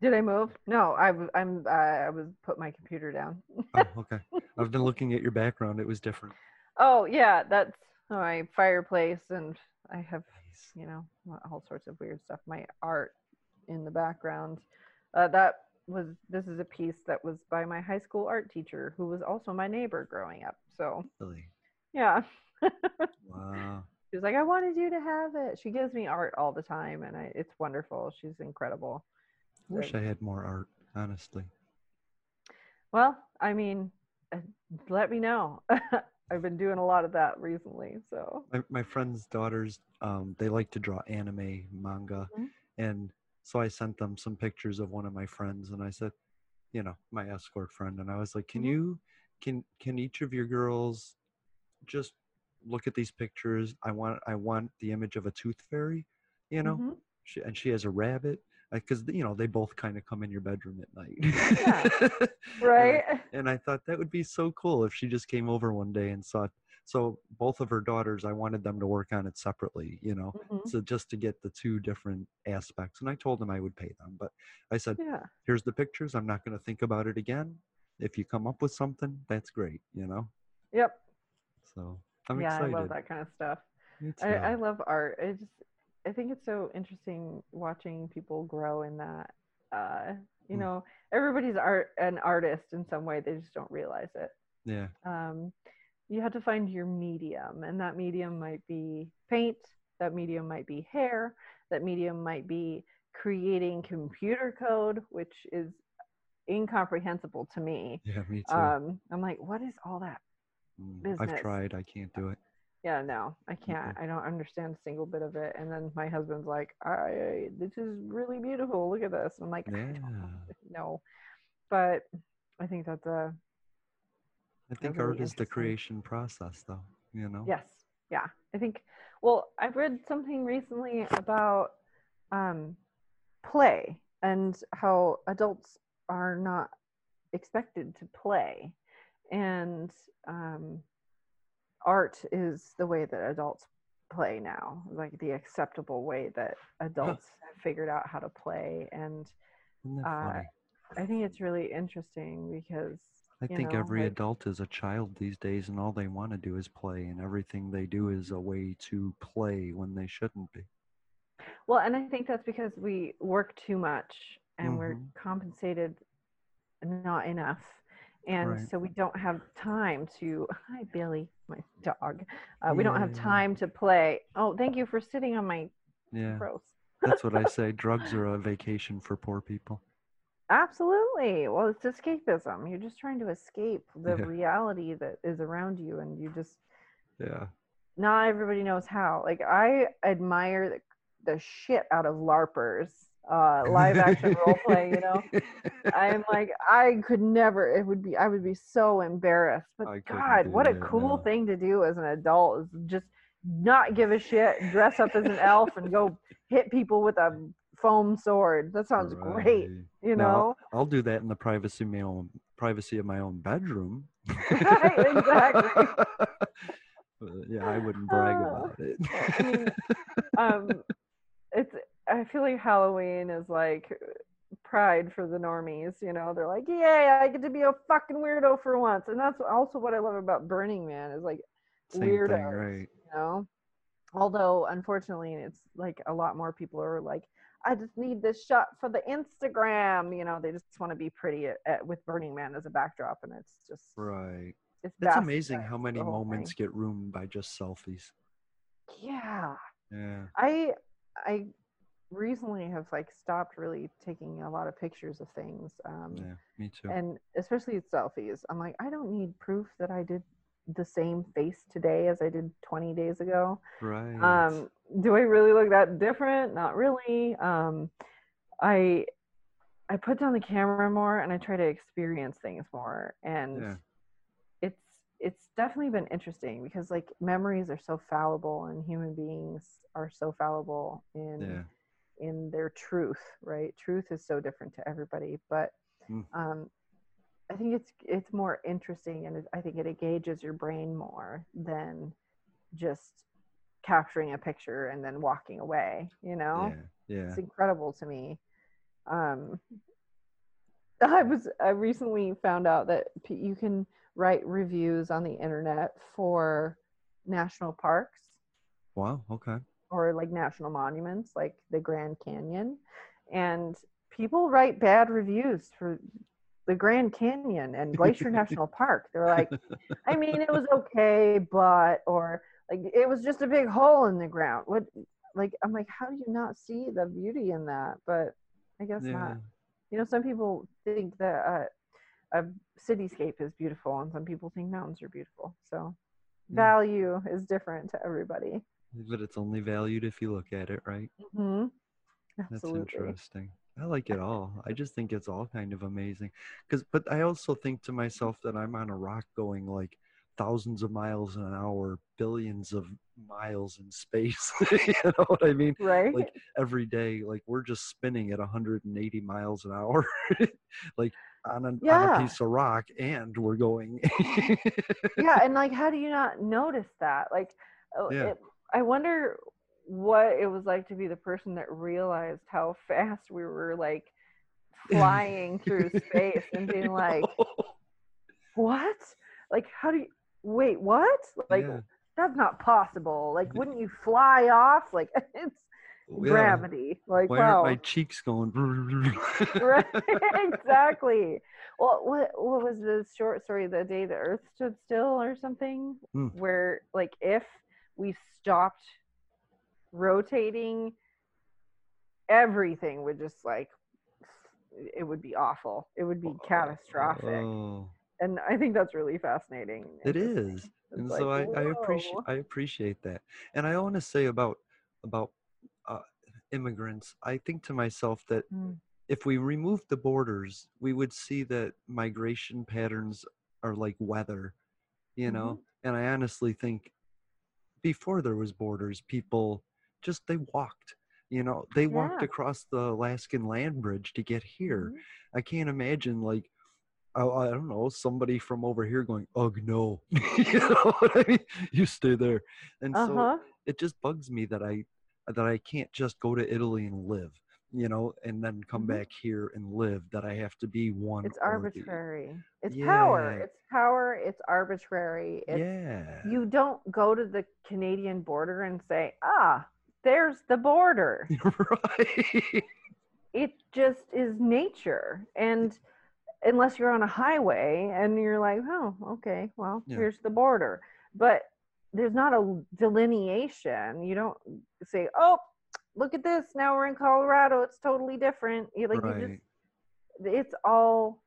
Did I move? No, I I'm uh, I was put my computer down. Oh, okay. I've been looking at your background. It was different. Oh yeah, that's my fireplace, and I have you know all sorts of weird stuff. My art in the background. Uh, that was this is a piece that was by my high school art teacher, who was also my neighbor growing up. So Really? yeah, Wow. she was like, I wanted you to have it. She gives me art all the time, and I, it's wonderful. She's incredible. I wish I had more art, honestly. Well, I mean, uh, let me know. I've been doing a lot of that recently, so My, my friends' daughters, um, they like to draw anime, manga, Mhm. and so I sent them some pictures of one of my friends, and I said, you know, my escort friend, and I was like, can Mhm. you, can can each of your girls just look at these pictures? I want I want the image of a tooth fairy, you know, Mhm. she, and she has a rabbit. Because you know they both kind of come in your bedroom at night, And I- right. and I thought that would be so cool if she just came over one day and saw. So both of her daughters, I wanted them to work on it separately, you know, Mhm. so just to get the two different aspects. And I told them I would pay them, but I said, Yeah. "Here's the pictures. I'm not going to think about it again. If you come up with something, that's great, you know." Yep. So I'm yeah, excited. I love that kind of stuff. I, I love art. I just I think it's so interesting watching people grow in that. Uh, you Mm. know, everybody's art an artist in some way. They just don't realize it. Yeah. Um, you have to find your medium, and that medium might be paint. That medium might be hair. That medium might be creating computer code, which is incomprehensible to me. Yeah, me too. Um, I'm like, what is all that business? I've tried. I can't do it. Yeah, no, I can't. I don't understand a single bit of it. And then my husband's like, "I, this is really beautiful. Look at this." I'm like, Yeah. don't but I think that's a I think really art is the creation process, though. You know. yes, yeah. I think. Well, I've read something recently about um, play and how adults are not expected to play, and um, art is the way that adults play now, like the acceptable way that adults have figured out how to play. And uh. I think it's really interesting because I think know, every like- adult is a child these days, and all they want to do is play, and everything they do is a way to play when they shouldn't be. Well, and I think that's because we work too much and we're Mhm. compensated not enough. And Right. so we don't have time to, hi, Billy, my dog. Uh, we don't have Yeah. time to play. Oh, thank you for sitting on my Yeah, gross. that's what I say. Drugs are a vacation for poor people. Absolutely. Well, it's escapism. You're just trying to escape the Yeah. reality that is around you, and you just Yeah. not everybody knows how. Like I admire the, the shit out of LARPers, uh, live action role play. You know, I'm like I could never. It would be. I would be so embarrassed. But I God, what a cool no. thing to do as an adult is just not give a shit, dress up as an elf, and go hit people with a foam sword. That sounds great. You know. I'll, I'll do that in the privacy of my own privacy of my own bedroom. Right, exactly. Yeah, I wouldn't brag Ah. about it. I mean, um, it's. I feel like Halloween is like pride for the normies. You know, they're like, "Yay, I get to be a fucking weirdo for once," and that's also what I love about Burning Man is like Same weirdos. thing, right? You know, although unfortunately, it's like a lot more people are like, "I just need this shot for the Instagram." You know, they just want to be pretty at, at, with Burning Man as a backdrop, and it's just Right. it's It's amazing how many moments thing. get ruined by just selfies. Yeah. Yeah. I I recently have like stopped really taking a lot of pictures of things. Um, Yeah. Me too. And especially with selfies, I'm like, I don't need proof that I did the same face today as I did 20 days ago. right. Um, do I really look that different? Not really. Um, I I put down the camera more and I try to experience things more. And Yeah. it's it's definitely been interesting because like memories are so fallible and human beings are so fallible in Yeah. In their truth, right? Truth is so different to everybody, but Mm. um, I think it's it's more interesting, and it, I think it engages your brain more than just capturing a picture and then walking away. You know, Yeah. Yeah. it's incredible to me. Um, I was I recently found out that you can write reviews on the internet for national parks Wow. Okay. Or like national monuments like the Grand Canyon and people write bad reviews for the Grand Canyon and Glacier National Park. They're like, I mean, it was okay, but or like it was just a big hole in the ground. What like I'm like, how do you not see the beauty in that? But I guess Yeah. not. You know, some people think that uh, a cityscape is beautiful, and some people think mountains are beautiful. So Mm. value is different to everybody. But it's only valued if you look at it, right? hmm That's interesting. I like it all. I just think it's all kind of amazing. Cause, but I also think to myself that I'm on a rock going like thousands of miles an hour, billions of miles in space. you know what I mean? Right. Like every day, like we're just spinning at 180 miles an hour, like on a, on a piece of rock, and we're going. yeah, and like, how do you not notice that? Like, uh, Yeah. it, I wonder what it was like to be the person that realized how fast we were like flying through space and being like, what? Like, how do you wait? What? Like, Yeah. that's not possible. Like, wouldn't you fly off? Like, it's Yeah. gravity. Like, Why wow. my cheeks going? right exactly well what what was the short story the day the earth stood still or something Hmm. where like if we stopped rotating everything would just like it would be awful it would be catastrophic Oh. and i think that's really fascinating It is, It's and like, so I, I appreciate. I appreciate that, and I want to say about about uh, immigrants. I think to myself that Mm. if we removed the borders, we would see that migration patterns are like weather, you know. And I honestly think before there was borders, people just they walked. You know, they walked across the Alaskan land bridge to get here. Mhm. I can't imagine like I, I don't know somebody from over here going, "Ugh, no," you know what I mean? You stay there, and uh-huh so it just bugs me that I that I can't just go to Italy and live. You know, and then come Mhm. back here and live. That I have to be one. It's or the- arbitrary. It's power. It's power. It's arbitrary. It's, yeah. You don't go to the Canadian border and say, ah, there's the border. right. It just is nature. And unless you're on a highway and you're like, oh, okay, well, Yeah. here's the border. But there's not a delineation. You don't say, oh, look at this. Now we're in Colorado. It's totally different. You like you just right. it's all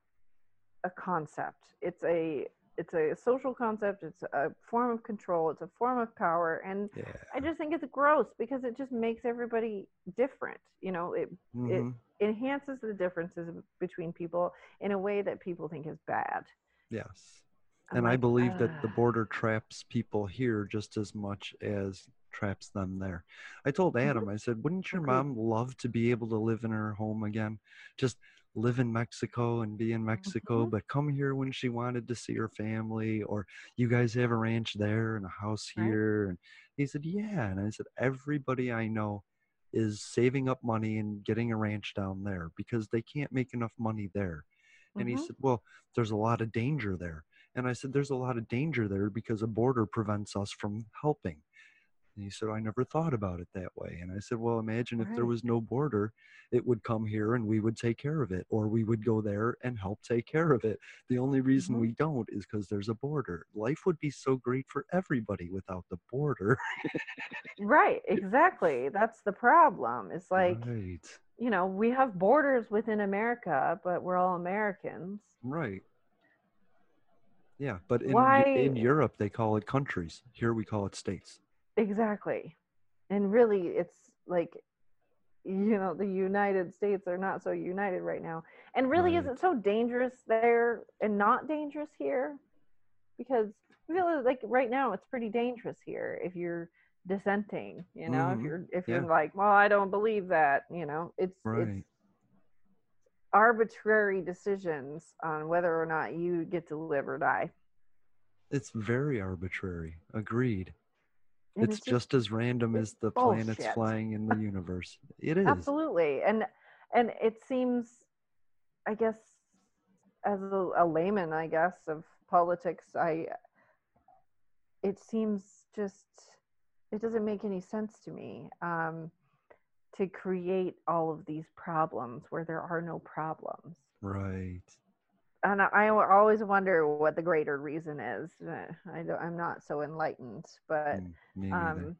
a concept it's a it's a social concept it's a form of control it's a form of power and Yeah. i just think it's gross because it just makes everybody different you know it Mhm. it enhances the differences between people in a way that people think is bad Yes. And I like, believe that the border traps people here just as much as traps them there. I told Mm-hmm. Adam, I said, wouldn't your mom love to be able to live in her home again? Just live in Mexico and be Mm-hmm. in Mexico, but come here when she wanted to see her family, or you guys have a ranch there and a house Right. here. And he said, yeah. And I said, everybody I know is saving up money and getting a ranch down there because they can't make enough money there. And he Mhm. said, Well, there's a lot of danger there. And I said, There's a lot of danger there because a border prevents us from helping. And he said, I never thought about it that way. And I said, Well, imagine if there was no border, it would come here and we would take care of it, or we would go there and help take care of it. The only reason Mhm. we don't is because there's a border. Life would be so great for everybody without the border. right exactly that's the problem it's like right. you know we have borders within america but we're all americans Right. Yeah, but in, Why- in Europe, they call it countries. Here we call it states. Exactly. And really, it's like, you know, the United States are not so united right now. And really, is Right. it so dangerous there and not dangerous here? Because I feel like right now it's pretty dangerous here if you're dissenting, you know, if Mhm. you're if Yeah. you're like, well, I don't believe that, you know, it's Right. it's arbitrary decisions on whether or not you get to live or die. It's very arbitrary. Agreed. And it's, just, as random as the planets flying in the universe. It is. absolutely and and it seems i guess as a, a layman i guess of politics i it seems just it doesn't make any sense to me um to create all of these problems where there are no problems Right. And i, always wonder what the greater reason is Uh, i don't, i'm not so enlightened but Mm, um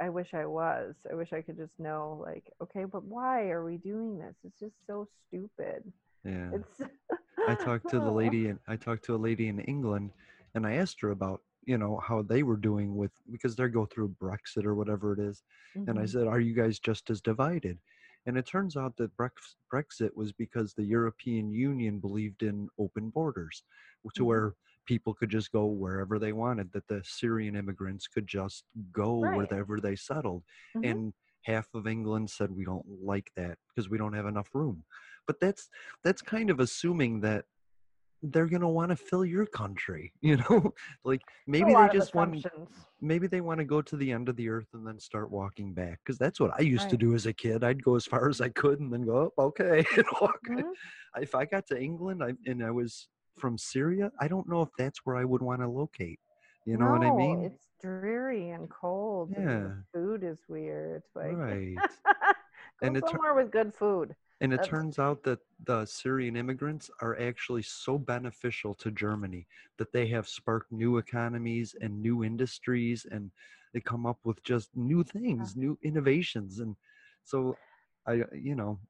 I- wish I was. I wish I could just know, like, okay, but why are we doing this? It's just so stupid. yeah. It's. I talked to the lady and I talked to a lady in England and I asked her about, you know, how they were doing with because they're go through Brexit or whatever it is. And I Mhm. said, Are you guys just as divided? And it turns out that Brexit was because the European Union believed in open borders to Mhm. where people could just go wherever they wanted, that the Syrian immigrants could just go Right. wherever they settled. Mhm. And half of England said we don't like that because we don't have enough room. But that's that's kind of assuming that they're going to want to fill your country, you know? like maybe they just want maybe they want to go to the end of the earth and then start walking back because that's what I used to do as a kid. I'd go as far as I could and then go, oh, okay, and walk. Mhm. If I got to England I, and I was from Syria, I don't know if that's where I would want to locate. You know what I No, mean? It's dreary and cold. and Yeah. the food is weird. Like, Right. go And it somewhere with good food. And it That's- turns out that the Syrian immigrants are actually so beneficial to Germany that they have sparked new economies and new industries and they come up with just new things, new innovations. And so I, you know,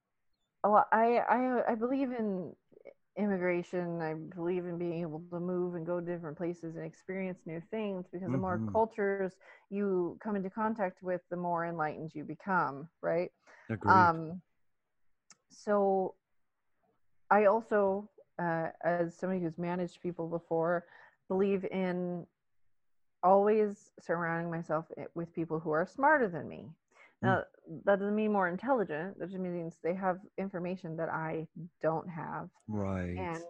Well, I, I I believe in immigration. I believe in being able to move and go to different places and experience new things because the more Mhm. cultures you come into contact with, the more enlightened you become, right? agreed. Um, so I also, uh, as somebody who's managed people before, believe in always surrounding myself with people who are smarter than me. Now, that doesn't mean more intelligent. That just means they have information that I don't have. right. And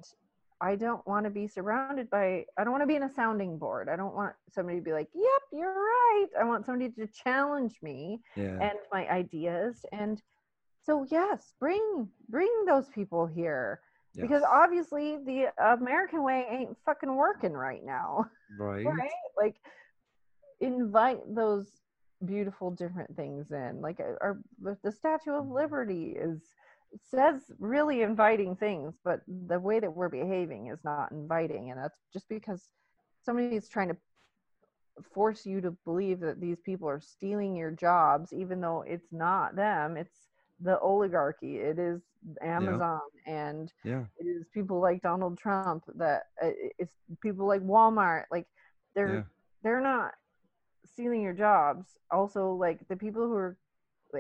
I don't want to be surrounded by, I don't want to be in a sounding board. I don't want somebody to be like, yep, you're right. I want somebody to challenge me yeah. and my ideas and So yes, bring bring those people here because obviously the American way ain't fucking working right now. right right? Like invite those beautiful different things in. Like uh, our the the Statue of Liberty is says really inviting things, but the way that we're behaving is not inviting, and that's just because somebody is trying to force you to believe that these people are stealing your jobs, even though it's not them. It's the oligarchy. It is Amazon and yeah. It is people like Donald Trump that uh, it's people like Walmart. Like they're Yeah. they're not stealing your jobs. Also like the people who are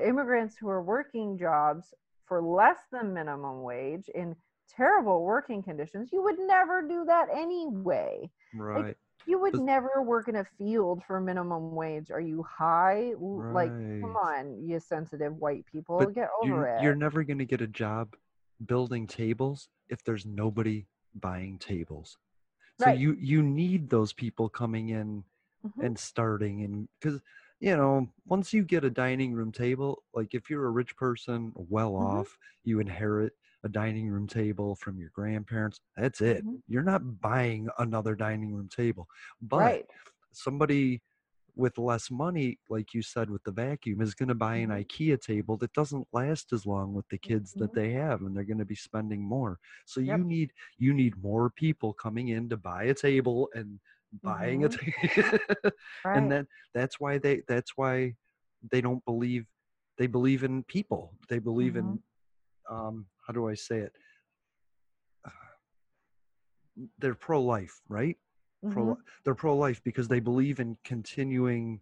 immigrants who are working jobs for less than minimum wage in terrible working conditions you would never do that anyway. Right you would never work in a field for minimum wage are you high L- like come on you sensitive white people but get over it you're never going to get a job building tables if there's nobody buying tables so Right. you you need those people coming in Mhm. and starting and because you know once you get a dining room table like if you're a rich person well Mhm. off you inherit a dining room table from your grandparents that's it Mhm. you're not buying another dining room table but right somebody with less money like you said with the vacuum is going to buy an Mhm. ikea table that doesn't last as long with the kids that Mhm. they have and they're going to be spending more so Yep. you need you need more people coming in to buy a table and buying a table right and then that's why they that's why they don't believe they believe in people they believe in um how do i say it they're pro-life right pro Mhm. they're pro-life because they believe in continuing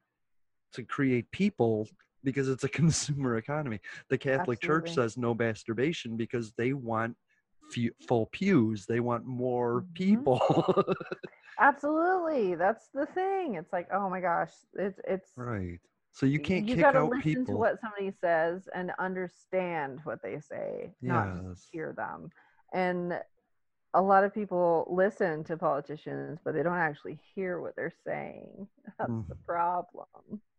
to create people because it's a consumer economy the catholic church says no masturbation because they want few, full pews they want more Mhm. people Absolutely. That's the thing. It's like, oh my gosh, it's it's right so you can't you kick gotta out listen to what somebody says and understand what they say, not just hear them. And a lot of people listen to politicians, but they don't actually hear what they're saying. That's the Mhm. problem.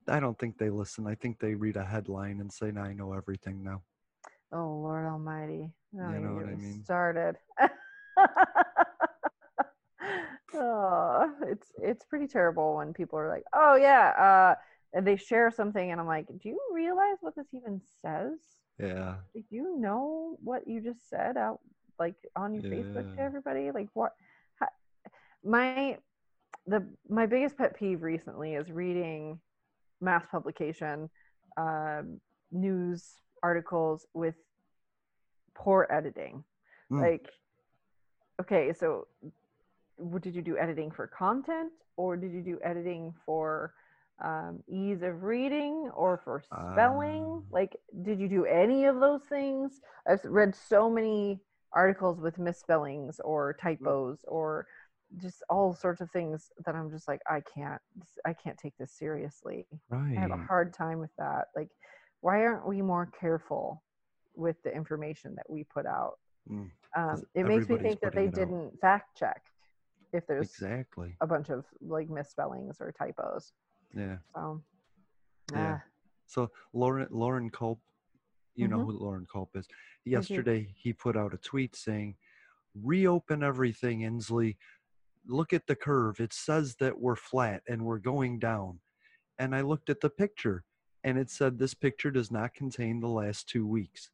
i don't think they listen i think they read a headline and say now i know everything now Oh Lord Almighty. Don't You know what I mean. Started. oh, it's it's pretty terrible when people are like, "Oh yeah," uh, they share something, and I'm like, "Do you realize what this even says? yeah Do you know what you just said out like on your Facebook to everybody? Like what?" How, my the my biggest pet peeve recently is reading mass publication um, news articles with poor editing Mm. like okay so what did you do editing for content or did you do editing for um, ease of reading or for spelling Ah. like did you do any of those things i've read so many articles with misspellings or typos or just all sorts of things that i'm just like i can't i can't take this seriously right I have a hard time with that. Like, why aren't we more careful with the information that we put out? Mm, Um, it makes me think that they it out. didn't fact check if there's exactly a bunch of like misspellings or typos. Yeah So, Yeah. ah, So Loren Loren Culp, you know Mhm. who Loren Culp is. Yesterday he put out a tweet saying, "Reopen everything, Inslee. Look at the curve. It says that we're flat and we're going down." And I looked at the picture, and it said this picture does not contain the last two weeks.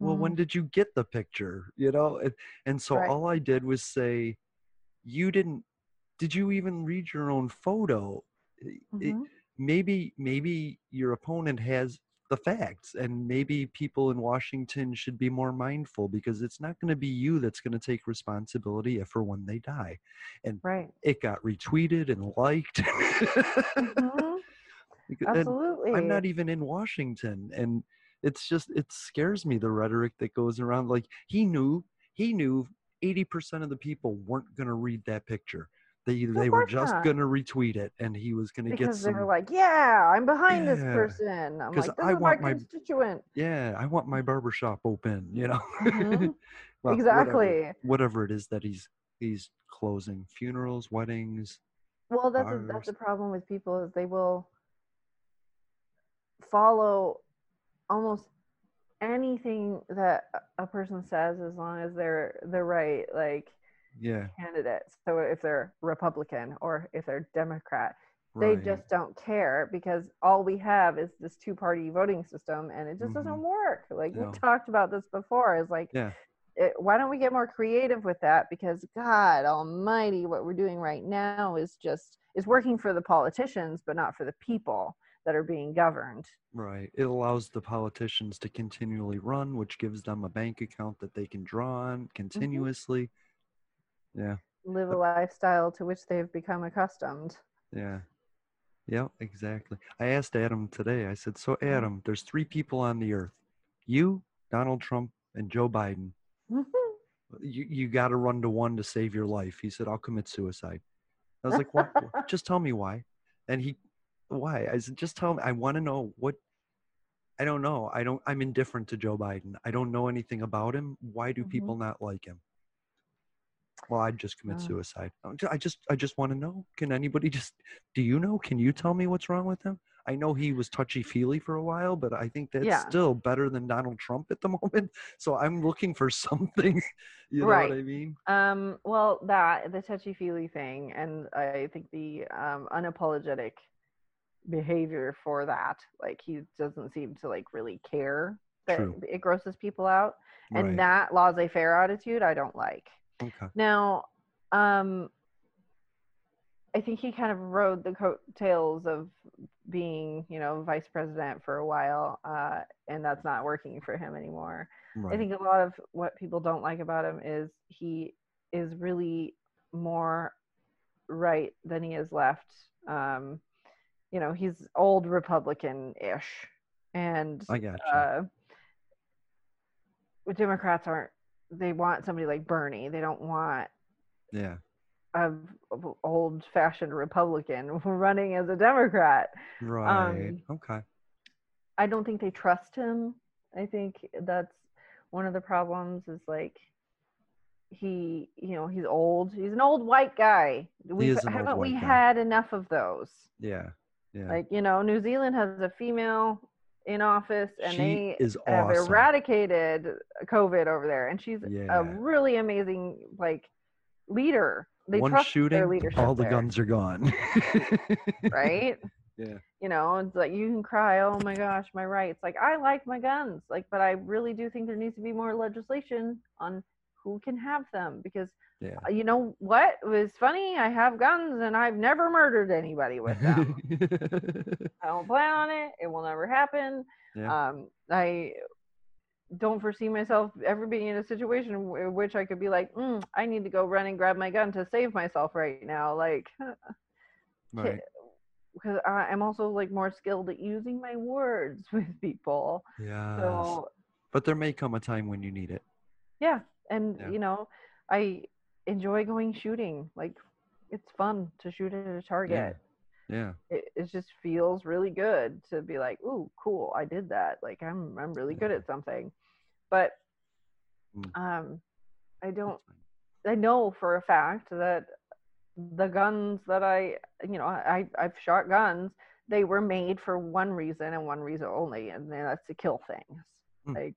Well, when Mhm. did you get the picture? You know, and, and so Right. all I did was say, "You didn't. Did you even read your own photo?" It- Mhm. maybe maybe your opponent has the facts and maybe people in washington should be more mindful because it's not going to be you that's going to take responsibility if or when they die and right. it got retweeted and liked Mhm. And Absolutely. i'm not even in washington and it's just it scares me the rhetoric that goes around like he knew he knew 80% of the people weren't going to read that picture they they were just not. going to retweet it and he was going to get because some they were like, "Yeah, I'm behind this person." I'm like, "This I is my want my- constituent." yeah i want my barber shop open you know Mhm. Well, Exactly. whatever, whatever it is that he's he's closing funerals weddings Well, that's a, that's the problem with people is they will follow almost anything that a person says as long as they're they're right like Yeah. candidate. So if they're Republican or if they're Democrat, they Right. just don't care because all we have is this two party voting system and it just Mhm. doesn't work. Like No. we talked about this before is like Yeah. it, why don't we get more creative with that because god almighty what we're doing right now is just is working for the politicians but not for the people that are being governed Right. It allows the politicians to continually run, which gives them a bank account that they can draw on continuously. Yeah. live a lifestyle to which they've become accustomed Yeah. Yeah, exactly. I asked Adam today, I said, So, mm-hmm. Adam, there's three people on the earth you, Donald Trump, and Joe Biden. Mm-hmm. You, you got to run to one to save your life. He said, I'll commit suicide. I was like, what? just tell me why. And he, why? I said, just tell me. I want to know what. I don't know. I don't. I'm indifferent to Joe Biden. I don't know anything about him. Why do mm-hmm. people not like him? Well, I'd just commit Uh. suicide. I I just, I just want to know. Can anybody just? Do you know? Can you tell me what's wrong with him? I know he was touchy feely for a while, but I think that's Yeah. still better than Donald Trump at the moment. So I'm looking for something. You know Right. what I mean? um well that the touchy feely thing and i think the um unapologetic behavior for that like he doesn't seem to like really care that True. it grosses people out and Right. that laissez-faire attitude i don't like Okay. Now, um, I think he kind of rode the coattails of being, you know, vice president for a while, uh, and that's not working for him anymore. I think a lot of what people don't like about him is he is really more right than he is left. Um, you know, he's old Republican-ish, and I got you. uh, Democrats aren't. They want somebody like Bernie. They don't want Yeah. a old fashioned Republican running as a Democrat. Right. Um, okay. I don't think they trust him. I think that's one of the problems is like he, you know, he's old. He's an old white guy. We is an old haven't we guy. had enough of those. Yeah. Yeah. Like, you know, New Zealand has a female in office and She they is have awesome. eradicated COVID over there and she's Yeah. a really amazing like leader. They One trust their shooting, leadership all the there, guns are gone. right? Yeah. You know, it's like you can cry, oh my gosh, my rights. Like I like my guns, like, but I really do think there needs to be more legislation on who can have them because Yeah. uh, you know what it was funny? I have guns and I've never murdered anybody with them. I don't plan on it. It will never happen. Yeah. Um, I don't foresee myself ever being in a situation w- in which I could be like, mm, I need to go run and grab my gun to save myself right now. Like, right. because I'm also like more skilled at using my words with people. Yeah. So But there may come a time when you need it. yeah, and Yeah. you know, I enjoy going shooting. Like, it's fun to shoot at a target. Yeah. it, it just feels really good to be like, "Ooh, cool! I did that. Like, I'm I'm really good at something." But Mm. um, I don't. I know for a fact that the guns that I, you know, I I've shot guns. They were made for one reason and one reason only, and that's to kill things. Mm. Like,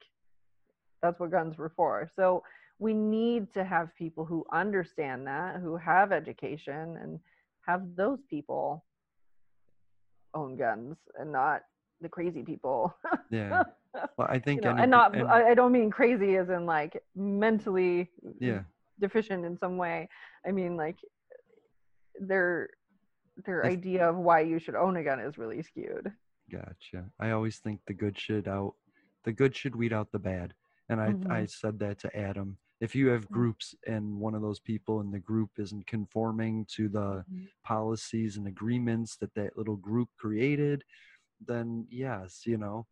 that's what guns were for. So we need to have people who understand that, who have education, and have those people own guns and not the crazy people. Yeah. Well, I think you know, any- and not and- I, I don't mean crazy as in like mentally Yeah. deficient in some way. I mean like their their idea of why you should own a gun is really skewed. Gotcha. I always think the good should out the good should weed out the bad. And I I Mhm. said that to Adam. If you have groups and one of those people in the group isn't conforming to the Mhm. policies and agreements that that little group created, then yes, you know.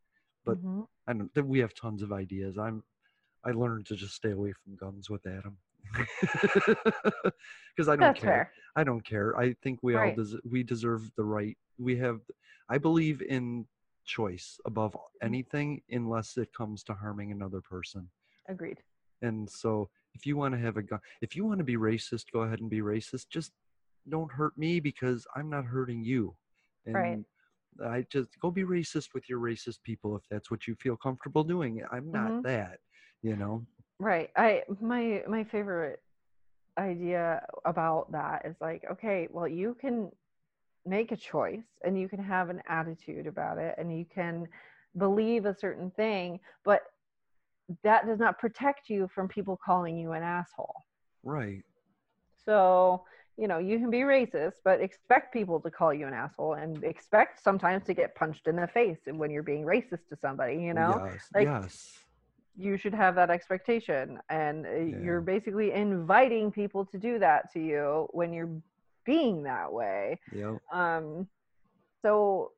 But Mhm. I don't. then We have tons of ideas. I'm. I learned to just stay away from guns with Adam because I don't That's care. fair. I don't care. I think we all des- we deserve the right. We have. I believe in choice above Mm-hmm. anything, unless it comes to harming another person. Agreed. And so, if you want to have a gun, if you want to be racist, go ahead and be racist. Just don't hurt me because I'm not hurting you. And Right. I just go be racist with your racist people if that's what you feel comfortable doing. I'm not Mhm. that, you know. Right. I my my favorite idea about that is like, okay, well, you can make a choice and you can have an attitude about it and you can believe a certain thing, but that does not protect you from people calling you an asshole. Right. So, you know, you can be racist, but expect people to call you an asshole and expect sometimes to get punched in the face when you're being racist to somebody, you know? Yes. Like, yes. you should have that expectation and uh, Yeah. you're basically inviting people to do that to you when you're being that way Yep. um so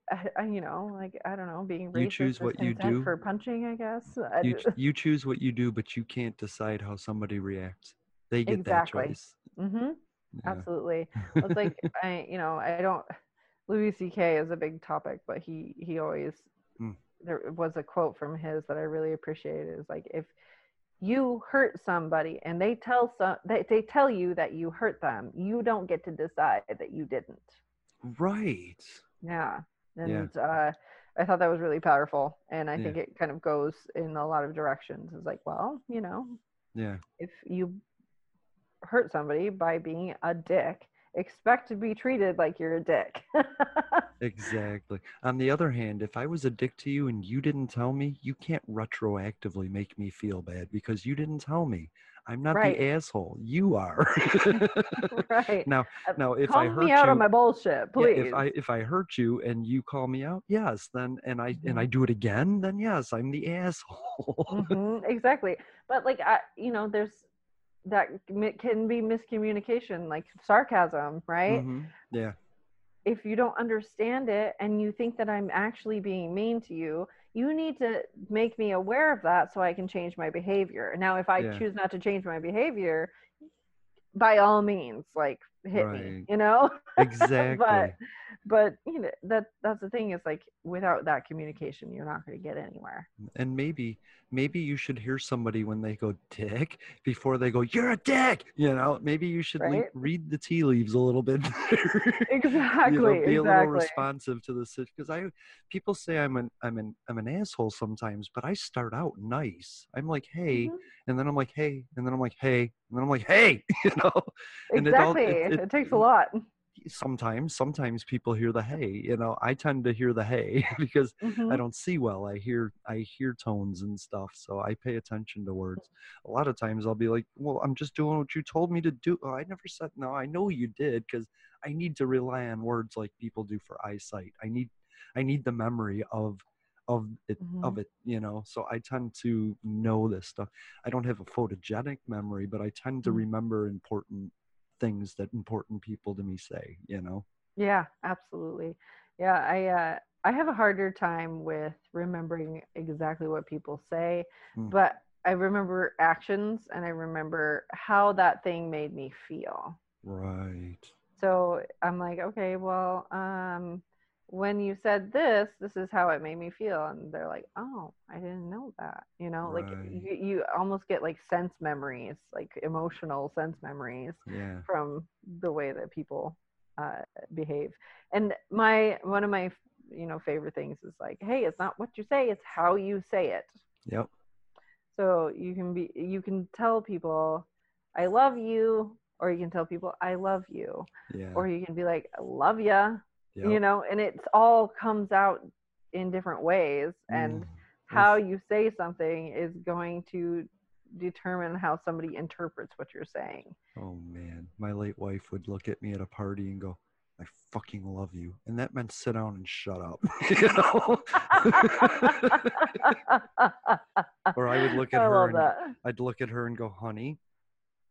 you know like i don't know being racist You choose what you do. for punching i guess You ch- you choose what you do, but you can't decide how somebody reacts. They get Exactly. that choice. hmm Yeah. absolutely it's like i you know i don't louis ck is a big topic but he he always Mm. there was a quote from his that i really appreciated is like if you hurt somebody and they tell some they, they tell you that you hurt them you don't get to decide that you didn't Right. yeah Yeah. and uh i thought that was really powerful and i Yeah. think it kind of goes in a lot of directions it's like well you know Yeah. if you hurt somebody by being a dick expect to be treated like you're a dick Exactly. On the other hand, if I was a dick to you and you didn't tell me, you can't retroactively make me feel bad because you didn't tell me. I'm not Right. the asshole. You are. right now, Uh, now if call I hurt me out you, on my bullshit yeah, please if I if I hurt you and you call me out, yes, then and I and I do it again, then yes, I'm the asshole. Mhm, exactly but like I, you know there's that can be miscommunication like sarcasm right Mhm. Yeah. if you don't understand it and you think that I'm actually being mean to you, you need to make me aware of that so I can change my behavior. Now, if I Yeah. choose not to change my behavior, by all means, like hit me, you know? Exactly. but but you know that that's the thing is like without that communication, you're not going to get anywhere. and maybe maybe you should hear somebody when they go dick before they go you're a dick you know maybe you should le- Right. read the tea leaves a little bit. Exactly. you know, be a little responsive to the situation because i people say i'm an i'm an i'm an asshole sometimes but i start out nice i'm like hey Mhm. and then i'm like hey and then i'm like hey and then i'm like hey you know and it all- Exactly. it- It, it- takes a lot. sometimes sometimes people hear the hey you know i tend to hear the hey because i Mhm. don't see well i hear i hear tones and stuff so i pay attention to words a lot of times i'll be like well i'm just doing what you told me to do oh, i never said no i know you did because i need to rely on words like people do for eyesight i need i need the memory of of it of it you know so i tend to know this stuff i don't have a photogenic memory but i tend to Mhm. remember important things that important people to me say you know Yeah, absolutely. Yeah, I uh, I have a harder time with remembering exactly what people say, Mm. but I remember actions and I remember how that thing made me feel. right So I'm like, okay, well, um, when you said this, this is how it made me feel, and they're like, oh, I didn't know that. You know, like you, you almost get like sense memories, like emotional sense memories yeah from the way that people uh, behave. And my one of my you know favorite things is like, hey, it's not what you say, it's how you say it. yep So you can be you can tell people, I love you, or you can tell people I love you, yeah or you can be like, I love ya, you know, and it's all comes out in different ways, and Mm. how you say something is going to determine how somebody interprets what you're saying. Oh man, my late wife would look at me at a party and go, "I fucking love you," and that meant sit down and shut up. you know? or I would look at I her and that. I'd look at her and go, "Honey,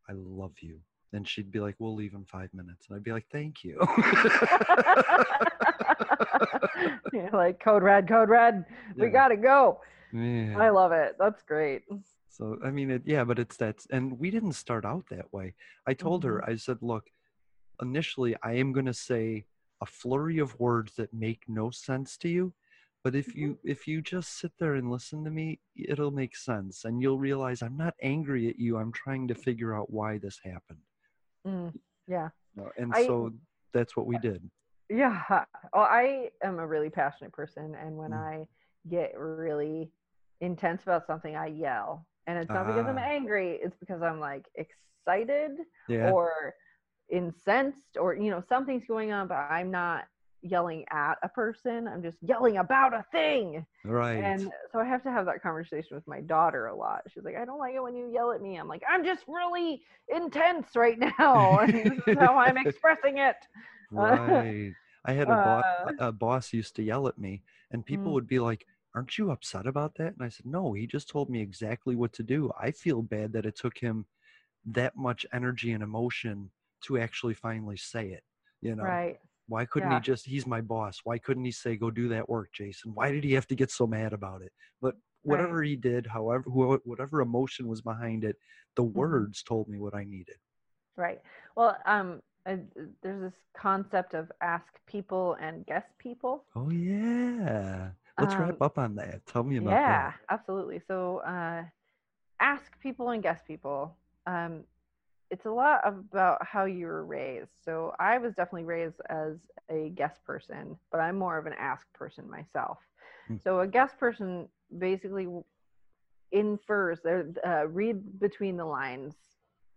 I love you." And she'd be like, "We'll leave in five minutes," and I'd be like, "Thank you." You're like code red, code red. We Yeah. gotta go. Man. I love it. That's great. So I mean, it, yeah, but it's that, and we didn't start out that way. I told Mm-hmm. her, I said, look, initially, I am going to say a flurry of words that make no sense to you, but if you Mm-hmm. if you just sit there and listen to me, it'll make sense, and you'll realize I'm not angry at you. I'm trying to figure out why this happened, Mm, yeah. Uh, and I- so that's what we did. Yeah. Well, I am a really passionate person, and when Mm. I get really intense about something, I yell. And it's not because I'm Ah. angry; it's because I'm like excited Yeah. or incensed, or you know something's going on, but I'm not yelling at a person. I'm just yelling about a thing. Right. And so I have to have that conversation with my daughter a lot. She's like, I don't like it when you yell at me. I'm like, I'm just really intense right now. and this is how I'm expressing it. right. I had a, boss, Uh, a boss used to yell at me, and people Mm. would be like, "Aren't you upset about that?" And I said, "No, he just told me exactly what to do. I feel bad that it took him that much energy and emotion to actually finally say it. You know, Right. Why couldn't Yeah. he just? He's my boss. Why couldn't he say, "Go do that work, Jason"? Why did he have to get so mad about it? But whatever he did, however, who- whatever emotion was behind it, the Mm-hmm. words told me what I needed. Right. Well, um, uh, there's this concept of ask people and guess people. Oh yeah. Let's Um, wrap up on that. Tell me about yeah, that. absolutely. So, uh, ask people and guess people. Um, it's a lot about how you were raised. So, I was definitely raised as a guess person, but I'm more of an ask person myself. Hmm. So, a guess person basically infers, they're uh, read between the lines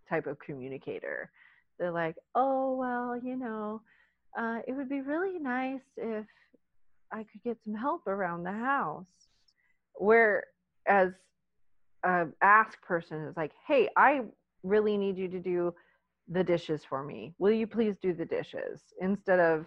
type of communicator. They're like, oh, well, you know, uh, it would be really nice if I could get some help around the house. Whereas a ask person is like, hey, I really need you to do the dishes for me. Will you please do the dishes? Instead of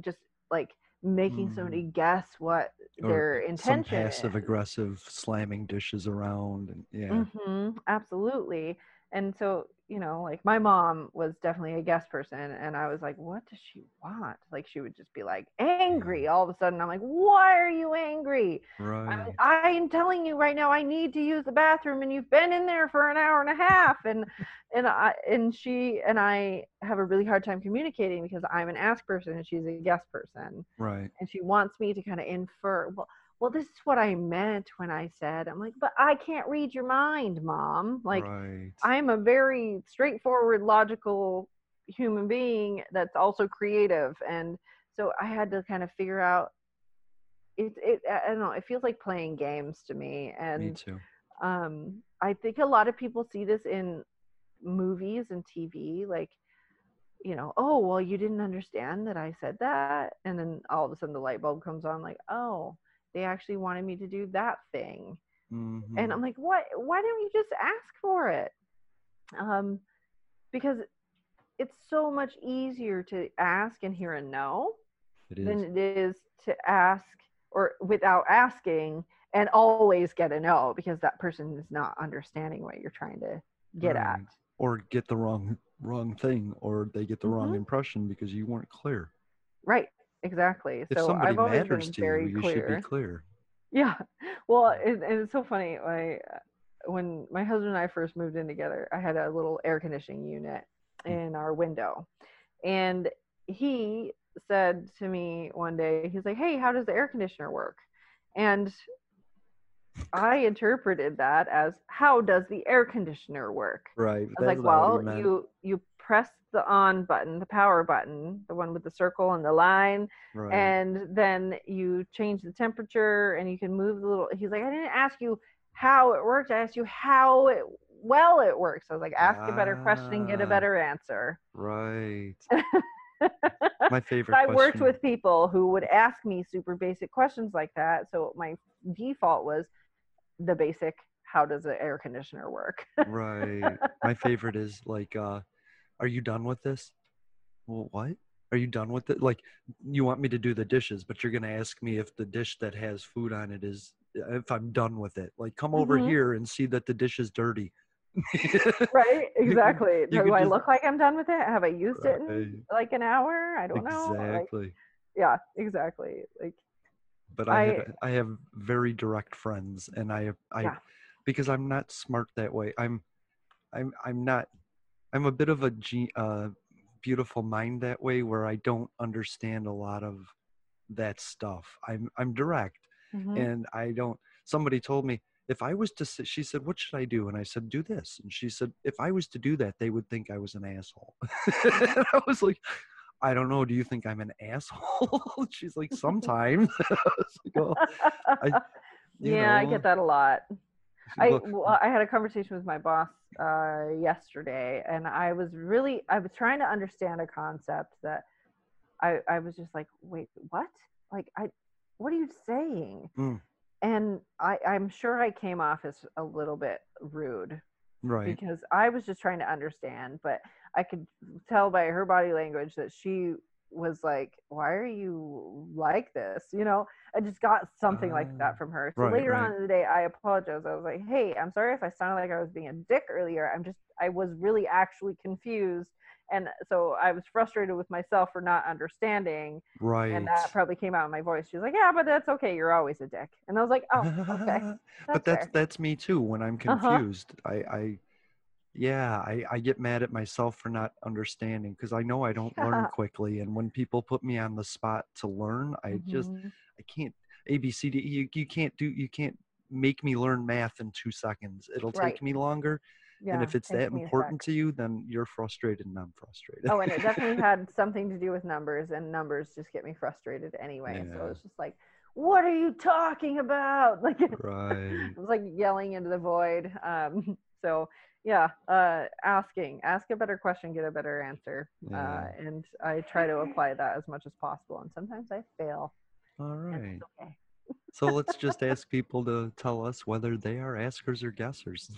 just like making somebody guess what their intention some passive is. aggressive slamming dishes around and yeah. hmm absolutely. And so, you know, like my mom was definitely a guess person, and I was like, what does she want? Like, she would just be like mm-hmm. angry all of a sudden. I'm like, why are you angry? Right. I'm telling you right now, I need to use the bathroom, and you've been in there for an hour and a half, and and I and she and I have a really hard time communicating because I'm an ask person and she's a guess person, Right. and she wants me to kind of infer. Well, well, this is what I meant when I said. I'm like, but I can't read your mind, mom. Like, right. I'm a very straightforward, logical human being that's also creative, and so I had to kind of figure out. It, it, I don't know. It feels like playing games to me, and Me too. um, I think a lot of people see this in movies and TV, like, you know, oh, well, you didn't understand that I said that. And then all of a sudden the light bulb comes on, like, oh, they actually wanted me to do that thing. And Mhm. I'm like, what? Why don't you just ask for it? Um, because it's so much easier to ask and hear a no It than it is to ask or without asking and always get a no because that person is not understanding what you're trying to get at. Or get the wrong wrong thing or they get the wrong Mhm. impression because you weren't clear. Right. Exactly. If so I've always been very you, clear. be clear. Yeah. Well, it, and it's so funny. I, when my husband and I first moved in together, I had a little air conditioning unit in our window. And he said to me one day, he's like, Hey, how does the air conditioner work? And I interpreted that as how does the air conditioner work? Right. I was like, that's well, you you press the on button, the power button, the one with the circle and the line, Right. and then you change the temperature and you can move the little. He's like, I didn't ask you how it worked. I asked you how it well it works. I was like, ask a better question and get a Ah. better answer. Right. My favorite I worked with people who would ask me super basic questions like that. So my default was the basic how does an air conditioner work? right. My favorite is like, uh, are you done with this? Well, what? Are you done with it? Like, you want me to do the dishes, but you're gonna ask me if the dish that has food on it is if I'm done with it. Like, come over Mhm. here and see that the dish is dirty. right exactly you do i just- look like i'm done with it have i used it in like an hour i don't know Like, Exactly. yeah exactly like but I, I- have, I have very direct friends, and I I Yeah. because I'm not smart that way. I'm I'm I'm not. I'm a bit of a ge- uh, beautiful mind that way, where I don't understand a lot of that stuff. I'm I'm direct, Mhm. and I don't. Somebody told me if I was to. She said, "What should I do?" And I said, "Do this." And she said, "If I was to do that, they would think I was an asshole." and I was like, I don't know. Do you think I'm an asshole? She's like, sometimes. I like, well, I, yeah, I get that a lot. I well, I had a conversation with my boss uh, yesterday, and I was really I was trying to understand a concept that I I was just like, wait, what? Like I, what are you saying? Mm, And I I'm sure I came off as a little bit rude right. because I was just trying to understand, but I could tell by her body language that she was like, "Why are you like this?" You know, I just got something like Ah, that from her. So right, later right. on in the day, I apologized. I was like, "Hey, I'm sorry if I sounded like I was being a dick earlier. I'm just, I was really actually confused." And so I was frustrated with myself for not understanding, Right. and that probably came out in my voice. She was like, "Yeah, but that's okay. You're always a dick." And I was like, "Oh, okay." but that's fair. that's me too when i'm Uh-huh. confused i i yeah i i get mad at myself for not understanding because i know i don't learn quickly and when people put me on the spot to learn i just Mhm. i can't abcd you, you can't do you can't make me learn math in two seconds it'll take me longer yeah, and if it's that important to you then you're frustrated and i'm frustrated oh, and it definitely had something to do with numbers, and numbers just get me frustrated anyway. yeah. So Yeah. it's just like, what are you talking about? Like, it right was like yelling into the void. Um, so yeah, uh, asking, ask a better question, get a better answer, Yeah. uh, and I try to apply that as much as possible. And sometimes I fail. all right okay. so let's just ask people to tell us whether they are askers or guessers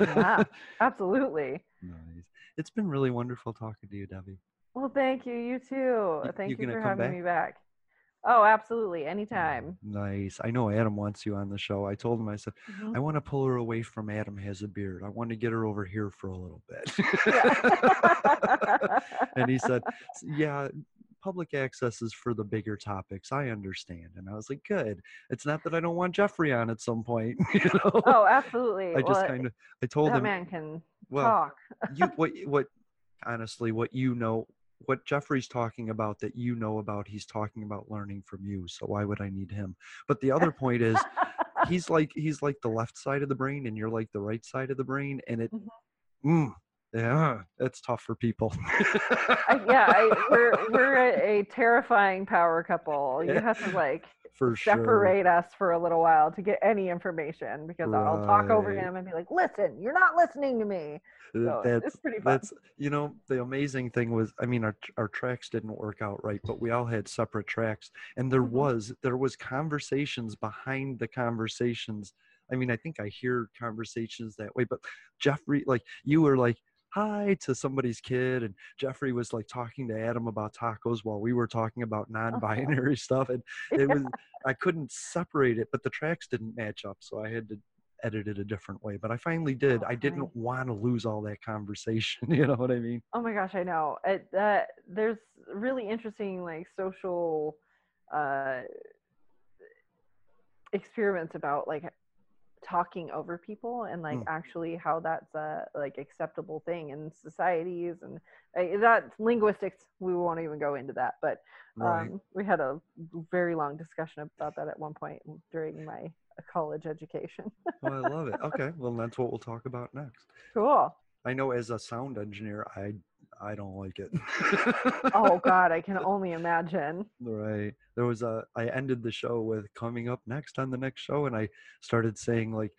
Yeah, absolutely. Nice. It's been really wonderful talking to you, Debbie. Well, thank you. You too. Thank you you, for having back? me back. Oh, absolutely. Anytime. Nice. I know Adam wants you on the show. I told him, I said, Mhm. I want to pull her away from Adam has a beard. I want to get her over here for a little bit. and he said, Yeah, public access is for the bigger topics. I understand. And I was like, Good. It's not that I don't want Jeffrey on at some point. You know? Oh, absolutely. I just Well, kind of, I told that him, man can well, talk. you what what honestly what you know what Jeffrey's talking about that you know about he's talking about learning from you so why would I need him? But the other point is he's like he's like the left side of the brain and you're like the right side of the brain and it mm, yeah it's tough for people. I, yeah, I, we're we're a, a terrifying power couple. You have to like for sure separate us for a little while to get any information because I'll talk over him and be like, "Listen, you're not listening to me." Uh, So that's it's pretty fun. that's you know the amazing thing was i mean our our tracks didn't work out right but we all had separate tracks and there Mhm. was there was conversations behind the conversations i mean i think i hear conversations that way but jeffrey like you were like hi to somebody's kid and jeffrey was like talking to adam about tacos while we were talking about non-binary stuff and it was i couldn't separate it but the tracks didn't match up so i had to edit it a different way but i finally did. Oh, i didn't want to lose all that conversation you know what i mean? Oh my gosh, I know. It, uh, there's really interesting like social uh, experiments about like talking over people and like Mm. actually how that's a like acceptable thing in societies and uh, that linguistics. We won't even go into that, but Right. um, we had a very long discussion about that at one point during my uh, college education. oh i love it okay well that's what we'll talk about next cool. i know as a sound engineer i i don't like it. Oh God, I can only imagine. right. There was a i ended the show with coming up next on the next show and i started saying like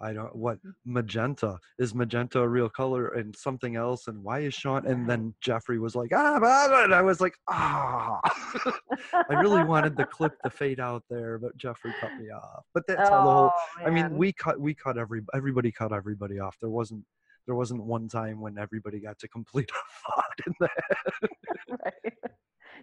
i don't what magenta? Is magenta a real color and something else? And why is sean? And then jeffrey was like ah blah, blah," and i was like ah. I really wanted the clip to fade out there but jeffrey cut me off. But that's how the whole Oh, i mean we cut we cut every everybody cut everybody off. There wasn't there wasn't one time when everybody got to complete a thought in that right.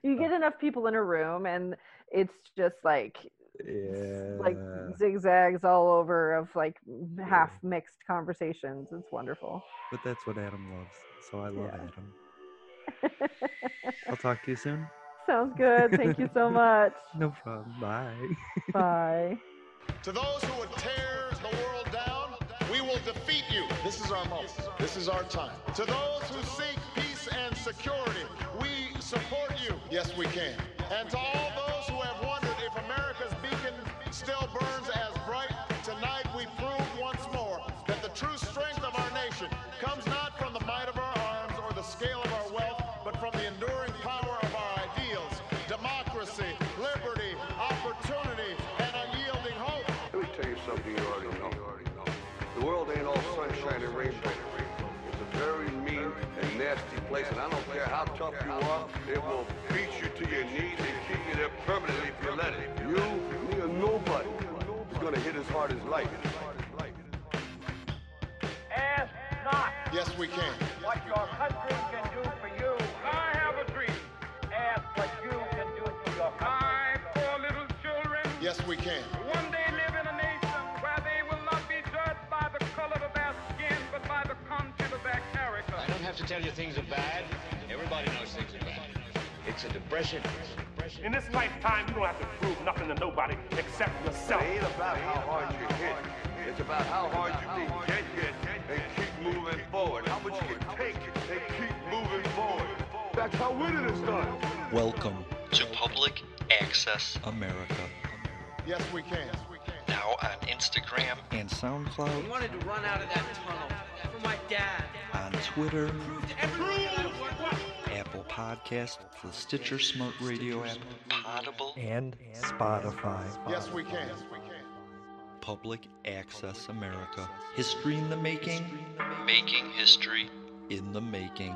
You get enough people in a room, and it's just like yeah like zigzags all over of like half mixed conversations. It's wonderful. But that's what Adam loves. So I love Yeah. Adam. I'll talk to you soon. Sounds good. Thank you so much. No problem. Bye. Bye. To those who would tear This is our moment. This is our time. To those who seek peace and security, we support you. Yes, we can. And to all those place, and I don't care how tough you are, it will beat you to your knees and keep you there permanently if you let it. You, me, or nobody is gonna hit as hard as life. Ask not Yes, we can. what your country can do for you. I have a dream. Ask what you can do for your country. My poor little children Yes, we can. To tell you things are bad. Everybody knows things are bad. It's a depression. In this lifetime, you don't have to prove nothing to nobody except yourself. It ain't about how hard you hit. It's about how hard you can get hit and keep moving forward. How much you can take and keep moving forward. That's how winning is done. Welcome to Public Access America. Yes, we can. Now on Instagram and SoundCloud, He wanted to run out of that tunnel for my dad. on Twitter, Prove Apple Podcast, the Stitcher Smart Radio app, Potable, and Spotify. Yes, we can. Public Access America. History in the making, making history in the making.